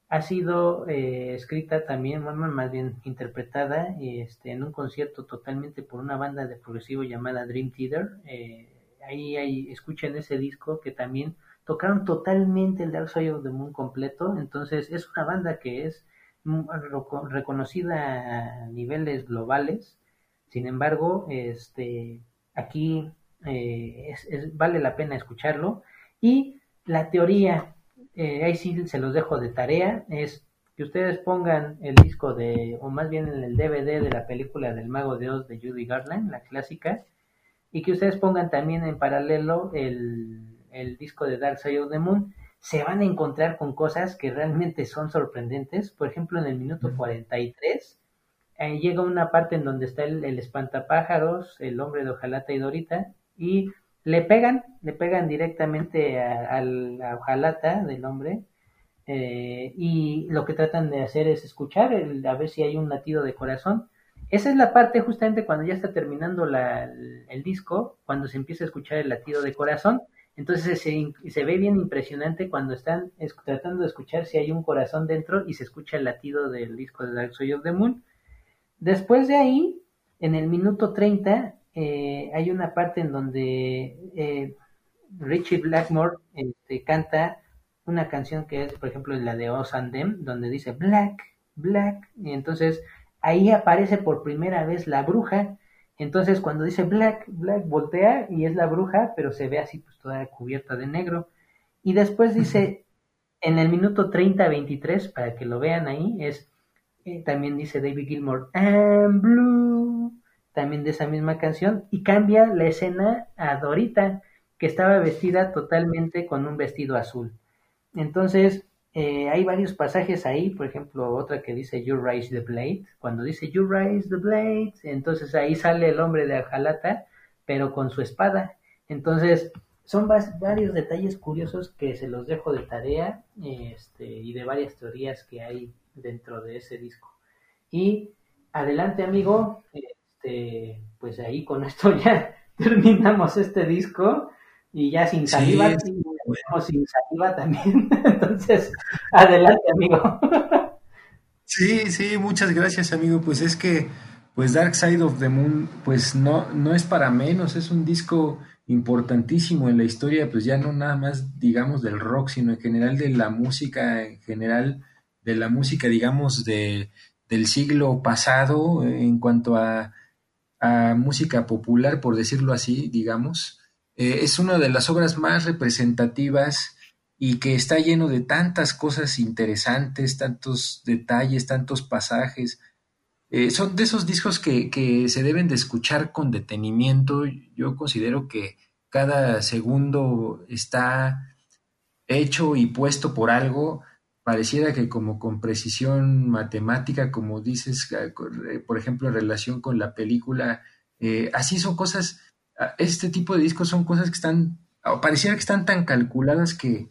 ha sido eh, escrita también, más bien interpretada este, en un concierto totalmente por una banda de progresivo llamada Dream Theater. Eh, ahí, ahí escuchen ese disco que también tocaron totalmente el Dark Side of the Moon completo. Entonces es una banda que es reconocida a niveles globales. Sin embargo, este, aquí eh, es, vale la pena escucharlo. Y la teoría eh, ahí sí se los dejo de tarea, es que ustedes pongan el disco de, o más bien el DVD de la película del Mago de Oz de Judy Garland, la clásica, y que ustedes pongan también en paralelo el, el disco de Dark Side of the Moon, se van a encontrar con cosas que realmente son sorprendentes. Por ejemplo, en el minuto 43 eh, llega una parte en donde está el, el espantapájaros, el hombre de Ojalata y Dorita, y le pegan, le pegan directamente a, la hojalata del hombre eh, y lo que tratan de hacer es escuchar, a ver si hay un latido de corazón. Esa es la parte justamente cuando ya está terminando el, disco, cuando se empieza a escuchar el latido de corazón. Entonces se, se ve bien impresionante cuando están tratando de escuchar si hay un corazón dentro y se escucha el latido del disco de Dark Side of the Moon. Después de ahí, en el minuto 30, eh, hay una parte en donde eh, Richie Blackmore este, canta una canción que es, por ejemplo, la de Oz and donde dice Black, Black, y entonces ahí aparece por primera vez la bruja. Entonces, cuando dice Black, Black, voltea y es la bruja, pero se ve así, pues toda cubierta de negro. Y después dice, en el minuto 30-23, para que lo vean ahí, es, eh, también dice David Gilmour, I'm blue, también de esa misma canción, y cambia la escena a Dorita, que estaba vestida totalmente con un vestido azul. Entonces, eh, hay varios pasajes ahí, por ejemplo, otra que dice You raise the blade, cuando dice You raise the blade, entonces ahí sale el hombre de Ajalata, pero con su espada. Entonces, son varios detalles curiosos que se los dejo de tarea este, y de varias teorías que hay dentro de ese disco. Y adelante, amigo, este, pues ahí con esto ya terminamos este disco y ya sin saliva, sin saliva también. Entonces, adelante, amigo. Sí, sí, muchas gracias, amigo. Pues es que, pues Dark Side of the Moon, pues no, no es para menos, es un disco importantísimo en la historia, pues ya no nada más, digamos, del rock, sino en general de la música, en general de la música, digamos, de, del siglo pasado, en cuanto a a música popular, por decirlo así, digamos. Eh, es una de las obras más representativas y que está lleno de tantas cosas interesantes, tantos detalles, tantos pasajes. Eh, son de esos discos que, que, se deben de escuchar con detenimiento. Yo considero que cada segundo está hecho y puesto por algo. Pareciera que como con precisión matemática, como dices, eh, eh, por ejemplo, en relación con la película, eh, así son cosas, este tipo de discos son cosas que están, pareciera que están tan calculadas que,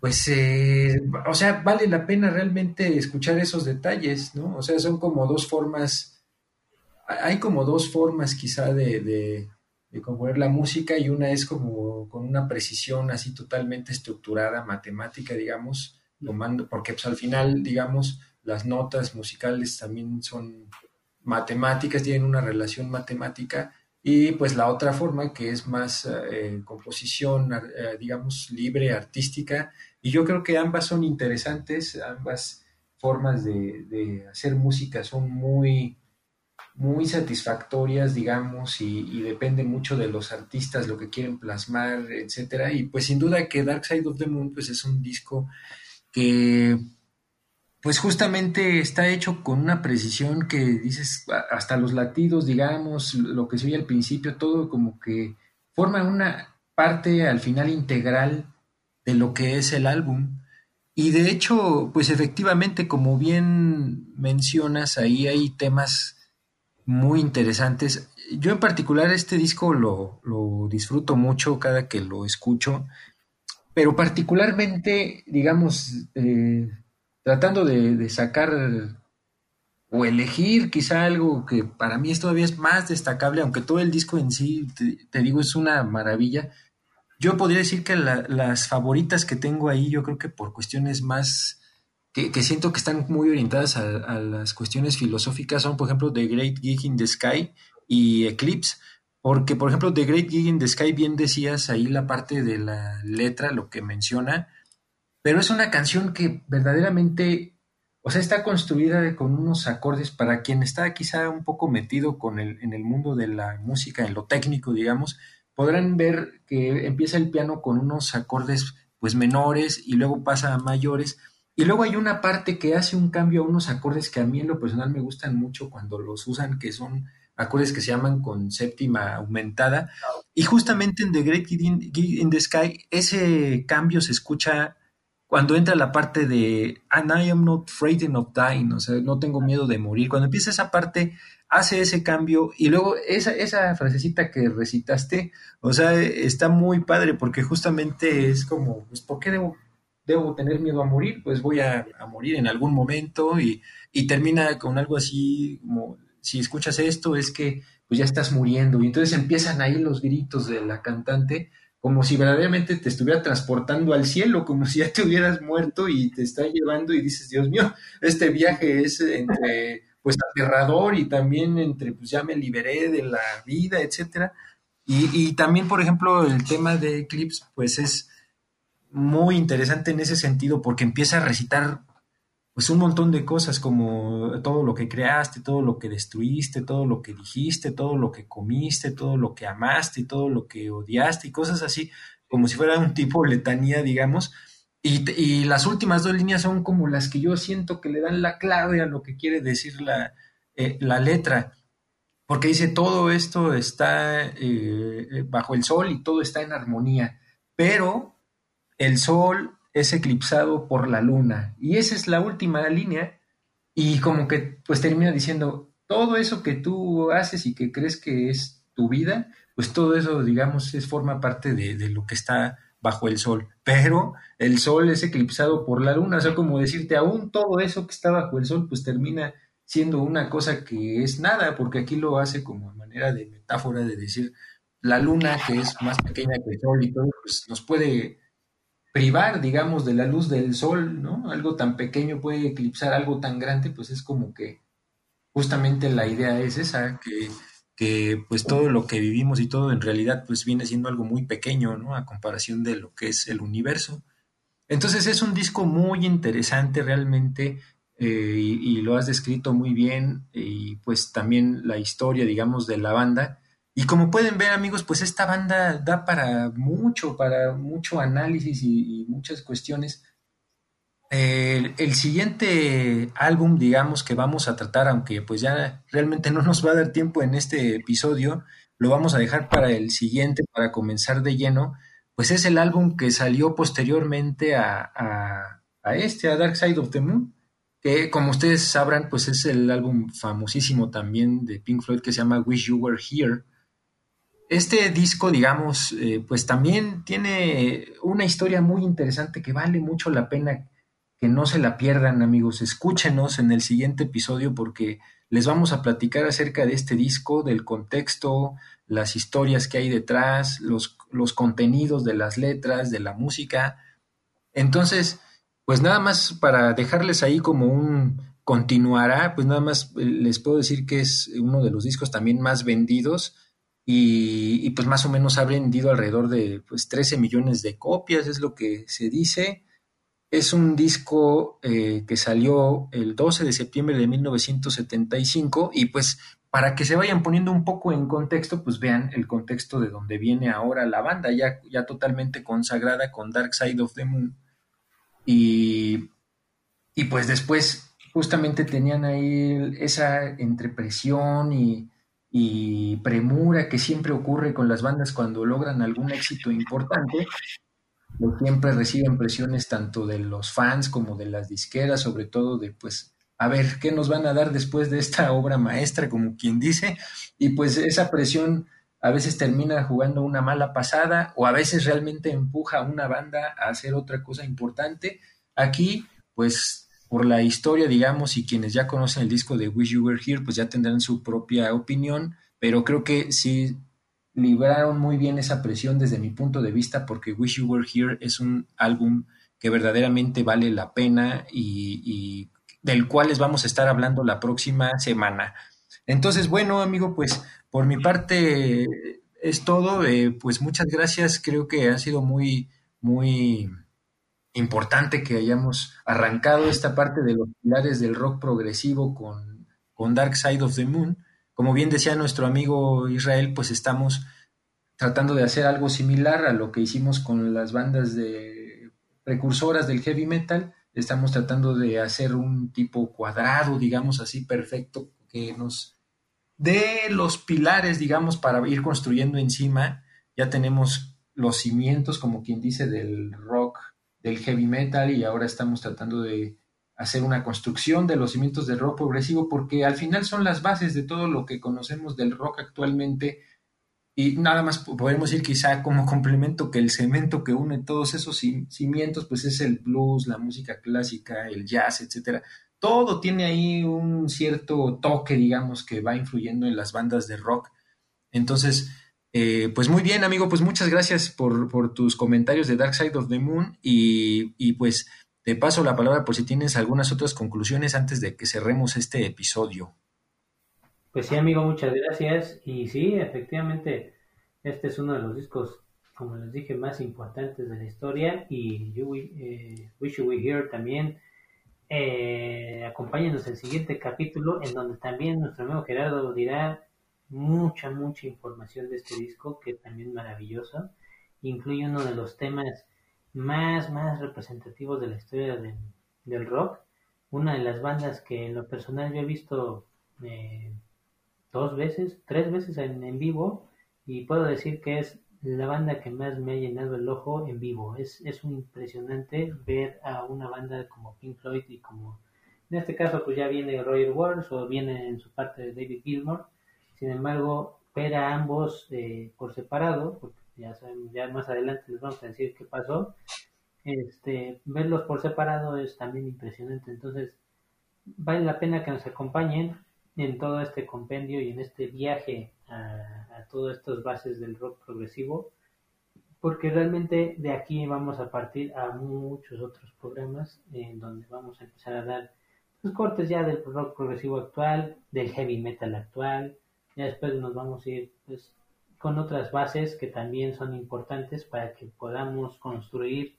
pues, eh, o sea, vale la pena realmente escuchar esos detalles, ¿no? O sea, son como dos formas, hay como dos formas quizá de, de, de componer la música y una es como con una precisión así totalmente estructurada, matemática, digamos, porque pues al final, digamos, las notas musicales también son matemáticas, tienen una relación matemática y pues la otra forma que es más eh, composición, eh, digamos, libre, artística. Y yo creo que ambas son interesantes, ambas formas de, de hacer música son muy, muy satisfactorias, digamos, y, y, depende mucho de los artistas, lo que quieren plasmar, etcétera. Y pues sin duda que Dark Side of the Moon pues es un disco que pues justamente está hecho con una precisión que dices, hasta los latidos, digamos, lo que se oye al principio, todo como que forma una parte al final integral de lo que es el álbum. Y de hecho, pues efectivamente, como bien mencionas, ahí hay temas muy interesantes. Yo en particular este disco lo, lo disfruto mucho cada que lo escucho, pero particularmente, digamos, eh, tratando de, sacar o elegir quizá algo que para mí es todavía más destacable, aunque todo el disco en sí, te, digo, es una maravilla. Yo podría decir que la, las favoritas que tengo ahí, yo creo que por cuestiones más que, siento que están muy orientadas a, las cuestiones filosóficas son, por ejemplo, The Great Gig in the Sky y Eclipse. Porque, por ejemplo, The Great Gig in the Sky, bien decías ahí la parte de la letra, lo que menciona, pero es una canción que verdaderamente, o sea, está construida con unos acordes para quien está quizá un poco metido con el, en el mundo de la música, en lo técnico, digamos, podrán ver que empieza el piano con unos acordes pues menores y luego pasa a mayores. Y luego hay una parte que hace un cambio a unos acordes que a mí en lo personal me gustan mucho cuando los usan, que son acordes que se llaman con séptima aumentada. Y justamente en The Great Gig in, in the Sky, ese cambio se escucha cuando entra la parte de And I am not frightened of dying, o sea, no tengo miedo de morir. Cuando empieza esa parte, hace ese cambio y luego esa, esa frasecita que recitaste, o sea, está muy padre porque justamente es como, pues, ¿por qué debo, debo tener miedo a morir? Pues voy a, a morir en algún momento y, y termina con algo así como, si escuchas esto es que pues ya estás muriendo y entonces empiezan ahí los gritos de la cantante como si verdaderamente te estuviera transportando al cielo, como si ya te hubieras muerto y te está llevando y dices, Dios mío, este viaje es entre, pues, aterrador y también entre, pues, ya me liberé de la vida, etcétera. Y, y también, por ejemplo, el tema de Eclipse, pues, es muy interesante en ese sentido porque empieza a recitar pues un montón de cosas como todo lo que creaste, todo lo que destruiste, todo lo que dijiste, todo lo que comiste, todo lo que amaste todo lo que odiaste y cosas así, como si fuera un tipo de letanía, digamos. Y, y, las últimas dos líneas son como las que yo siento que le dan la clave a lo que quiere decir la, eh, la letra, porque dice todo esto está eh, bajo el sol y todo está en armonía, pero el sol es eclipsado por la luna. Y esa es la última línea. Y como que pues termina diciendo, todo eso que tú haces y que crees que es tu vida, pues todo eso, digamos, es forma parte de, de lo que está bajo el sol. Pero el sol es eclipsado por la luna. O sea, como decirte, aún todo eso que está bajo el sol, pues termina siendo una cosa que es nada, porque aquí lo hace como manera de metáfora de decir, la luna, que es más pequeña que el sol y todo, pues nos puede privar, digamos, de la luz del sol, ¿no? Algo tan pequeño puede eclipsar algo tan grande, pues es como que justamente la idea es esa, que, que pues todo lo que vivimos y todo en realidad pues viene siendo algo muy pequeño, ¿no? A comparación de lo que es el universo. Entonces es un disco muy interesante realmente eh, y, y, lo has descrito muy bien y pues también la historia, digamos, de la banda Y como pueden ver amigos, pues esta banda da para mucho, para mucho análisis y, muchas cuestiones. El, siguiente álbum, digamos, que vamos a tratar, aunque pues ya realmente no nos va a dar tiempo en este episodio, lo vamos a dejar para el siguiente, para comenzar de lleno, pues es el álbum que salió posteriormente a, a este, a Dark Side of the Moon, que como ustedes sabrán, pues es el álbum famosísimo también de Pink Floyd que se llama Wish You Were Here. Este disco, digamos, eh, pues también tiene una historia muy interesante que vale mucho la pena que no se la pierdan, amigos. Escúchenos en el siguiente episodio porque les vamos a platicar acerca de este disco, del contexto, las historias que hay detrás, los, los contenidos de las letras, de la música. Entonces, pues nada más para dejarles ahí como un continuará, pues nada más les puedo decir que es uno de los discos también más vendidos y, pues más o menos ha vendido alrededor de pues 13 millones de copias, es lo que se dice. Es un disco eh, que salió el 12 de septiembre de 1975 y pues para que se vayan poniendo un poco en contexto, pues vean el contexto de donde viene ahora la banda, ya, ya totalmente consagrada con Dark Side of the Moon. Y, y pues después justamente tenían ahí esa entrepresión y, y premura que siempre ocurre con las bandas cuando logran algún éxito importante siempre reciben presiones tanto de los fans como de las disqueras, sobre todo de pues a ver qué nos van a dar después de esta obra maestra, como quien dice, y pues esa presión a veces termina jugando una mala pasada o a veces realmente empuja a una banda a hacer otra cosa importante. Aquí, pues por la historia, digamos, y quienes ya conocen el disco de Wish You Were Here, pues ya tendrán su propia opinión, pero creo que sí libraron muy bien esa presión desde mi punto de vista porque Wish You Were Here es un álbum que verdaderamente vale la pena y, del cual les vamos a estar hablando la próxima semana. Entonces, bueno, amigo, pues por mi parte es todo. Eh, pues muchas gracias. Creo que ha sido muy, muy importante que hayamos arrancado esta parte de los pilares del rock progresivo con, con Dark Side of the Moon. Como bien decía nuestro amigo Israel, pues estamos tratando de hacer algo similar a lo que hicimos con las bandas de precursoras del heavy metal. Estamos tratando de hacer un tipo cuadrado, digamos así, perfecto, que nos dé los pilares, digamos, para ir construyendo encima. Ya tenemos los cimientos, como quien dice, del rock, del heavy metal, y ahora estamos tratando de hacer una construcción de los cimientos del rock progresivo, porque al final son las bases de todo lo que conocemos del rock actualmente. Y nada más podemos decir quizá como complemento que el cemento que une todos esos cimientos, pues es el blues, la música clásica, el jazz, etcétera. Todo tiene ahí un cierto toque, digamos, que va influyendo en las bandas de rock. Entonces, eh, pues muy bien, amigo, pues muchas gracias por, tus comentarios de Dark Side of the Moon y, pues te paso la palabra por si tienes algunas otras conclusiones antes de que cerremos este episodio. Pues sí, amigo, muchas gracias. Y sí, efectivamente, este es uno de los discos, como les dije, más importantes de la historia. Y you, eh, Wish You Here también. Eh, acompáñenos el siguiente capítulo, en donde también nuestro amigo Gerardo dirá mucha, mucha información de este disco, que es también maravilloso. Incluye uno de los temas más, más representativos de la historia de, del rock. Una de las bandas que en lo personal yo he visto eh, dos veces, tres veces en, en, vivo y puedo decir que es la banda que más me ha llenado el ojo en vivo. Es, es un impresionante ver a una banda como Pink Floyd y como en este caso pues ya viene Roger Waters o viene en su parte David Gilmour. Sin embargo, ver a ambos eh, por separado, porque ya saben, ya más adelante les vamos a decir qué pasó. Este, verlos por separado es también impresionante, entonces vale la pena que nos acompañen en todo este compendio y en este viaje a, a todas estas bases del rock progresivo, porque realmente de aquí vamos a partir a muchos otros programas en donde vamos a empezar a dar los cortes ya del rock progresivo actual, del heavy metal actual, ya después nos vamos a ir pues, con otras bases que también son importantes para que podamos construir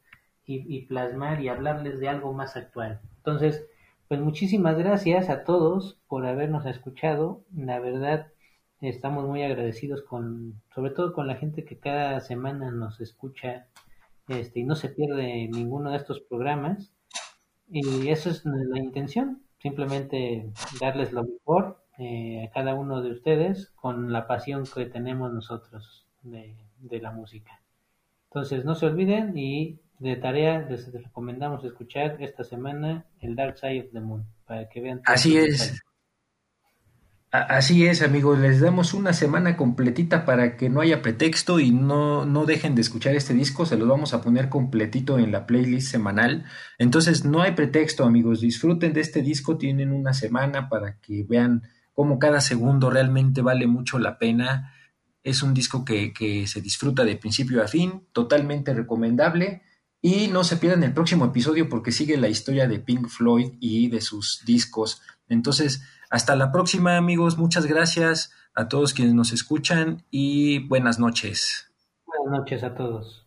y, plasmar y hablarles de algo más actual. Entonces, pues muchísimas gracias a todos por habernos escuchado. La verdad, estamos muy agradecidos con, sobre todo con la gente que cada semana nos escucha este, y no se pierde ninguno de estos programas. Y esa es la intención, simplemente darles lo mejor eh, a cada uno de ustedes con la pasión que tenemos nosotros de, de la música. Entonces no se olviden y de tarea les recomendamos escuchar esta semana el Dark Side of the Moon para que vean. Así es. Así es, amigos, les damos una semana completita para que no haya pretexto y no, no dejen de escuchar este disco, se los vamos a poner completito en la playlist semanal. Entonces, no hay pretexto, amigos, disfruten de este disco, tienen una semana para que vean cómo cada segundo realmente vale mucho la pena. Es un disco que, se disfruta de principio a fin, totalmente recomendable. Y no se pierdan el próximo episodio porque sigue la historia de Pink Floyd y de sus discos. Entonces, hasta la próxima amigos, muchas gracias a todos quienes nos escuchan y buenas noches. Buenas noches a todos.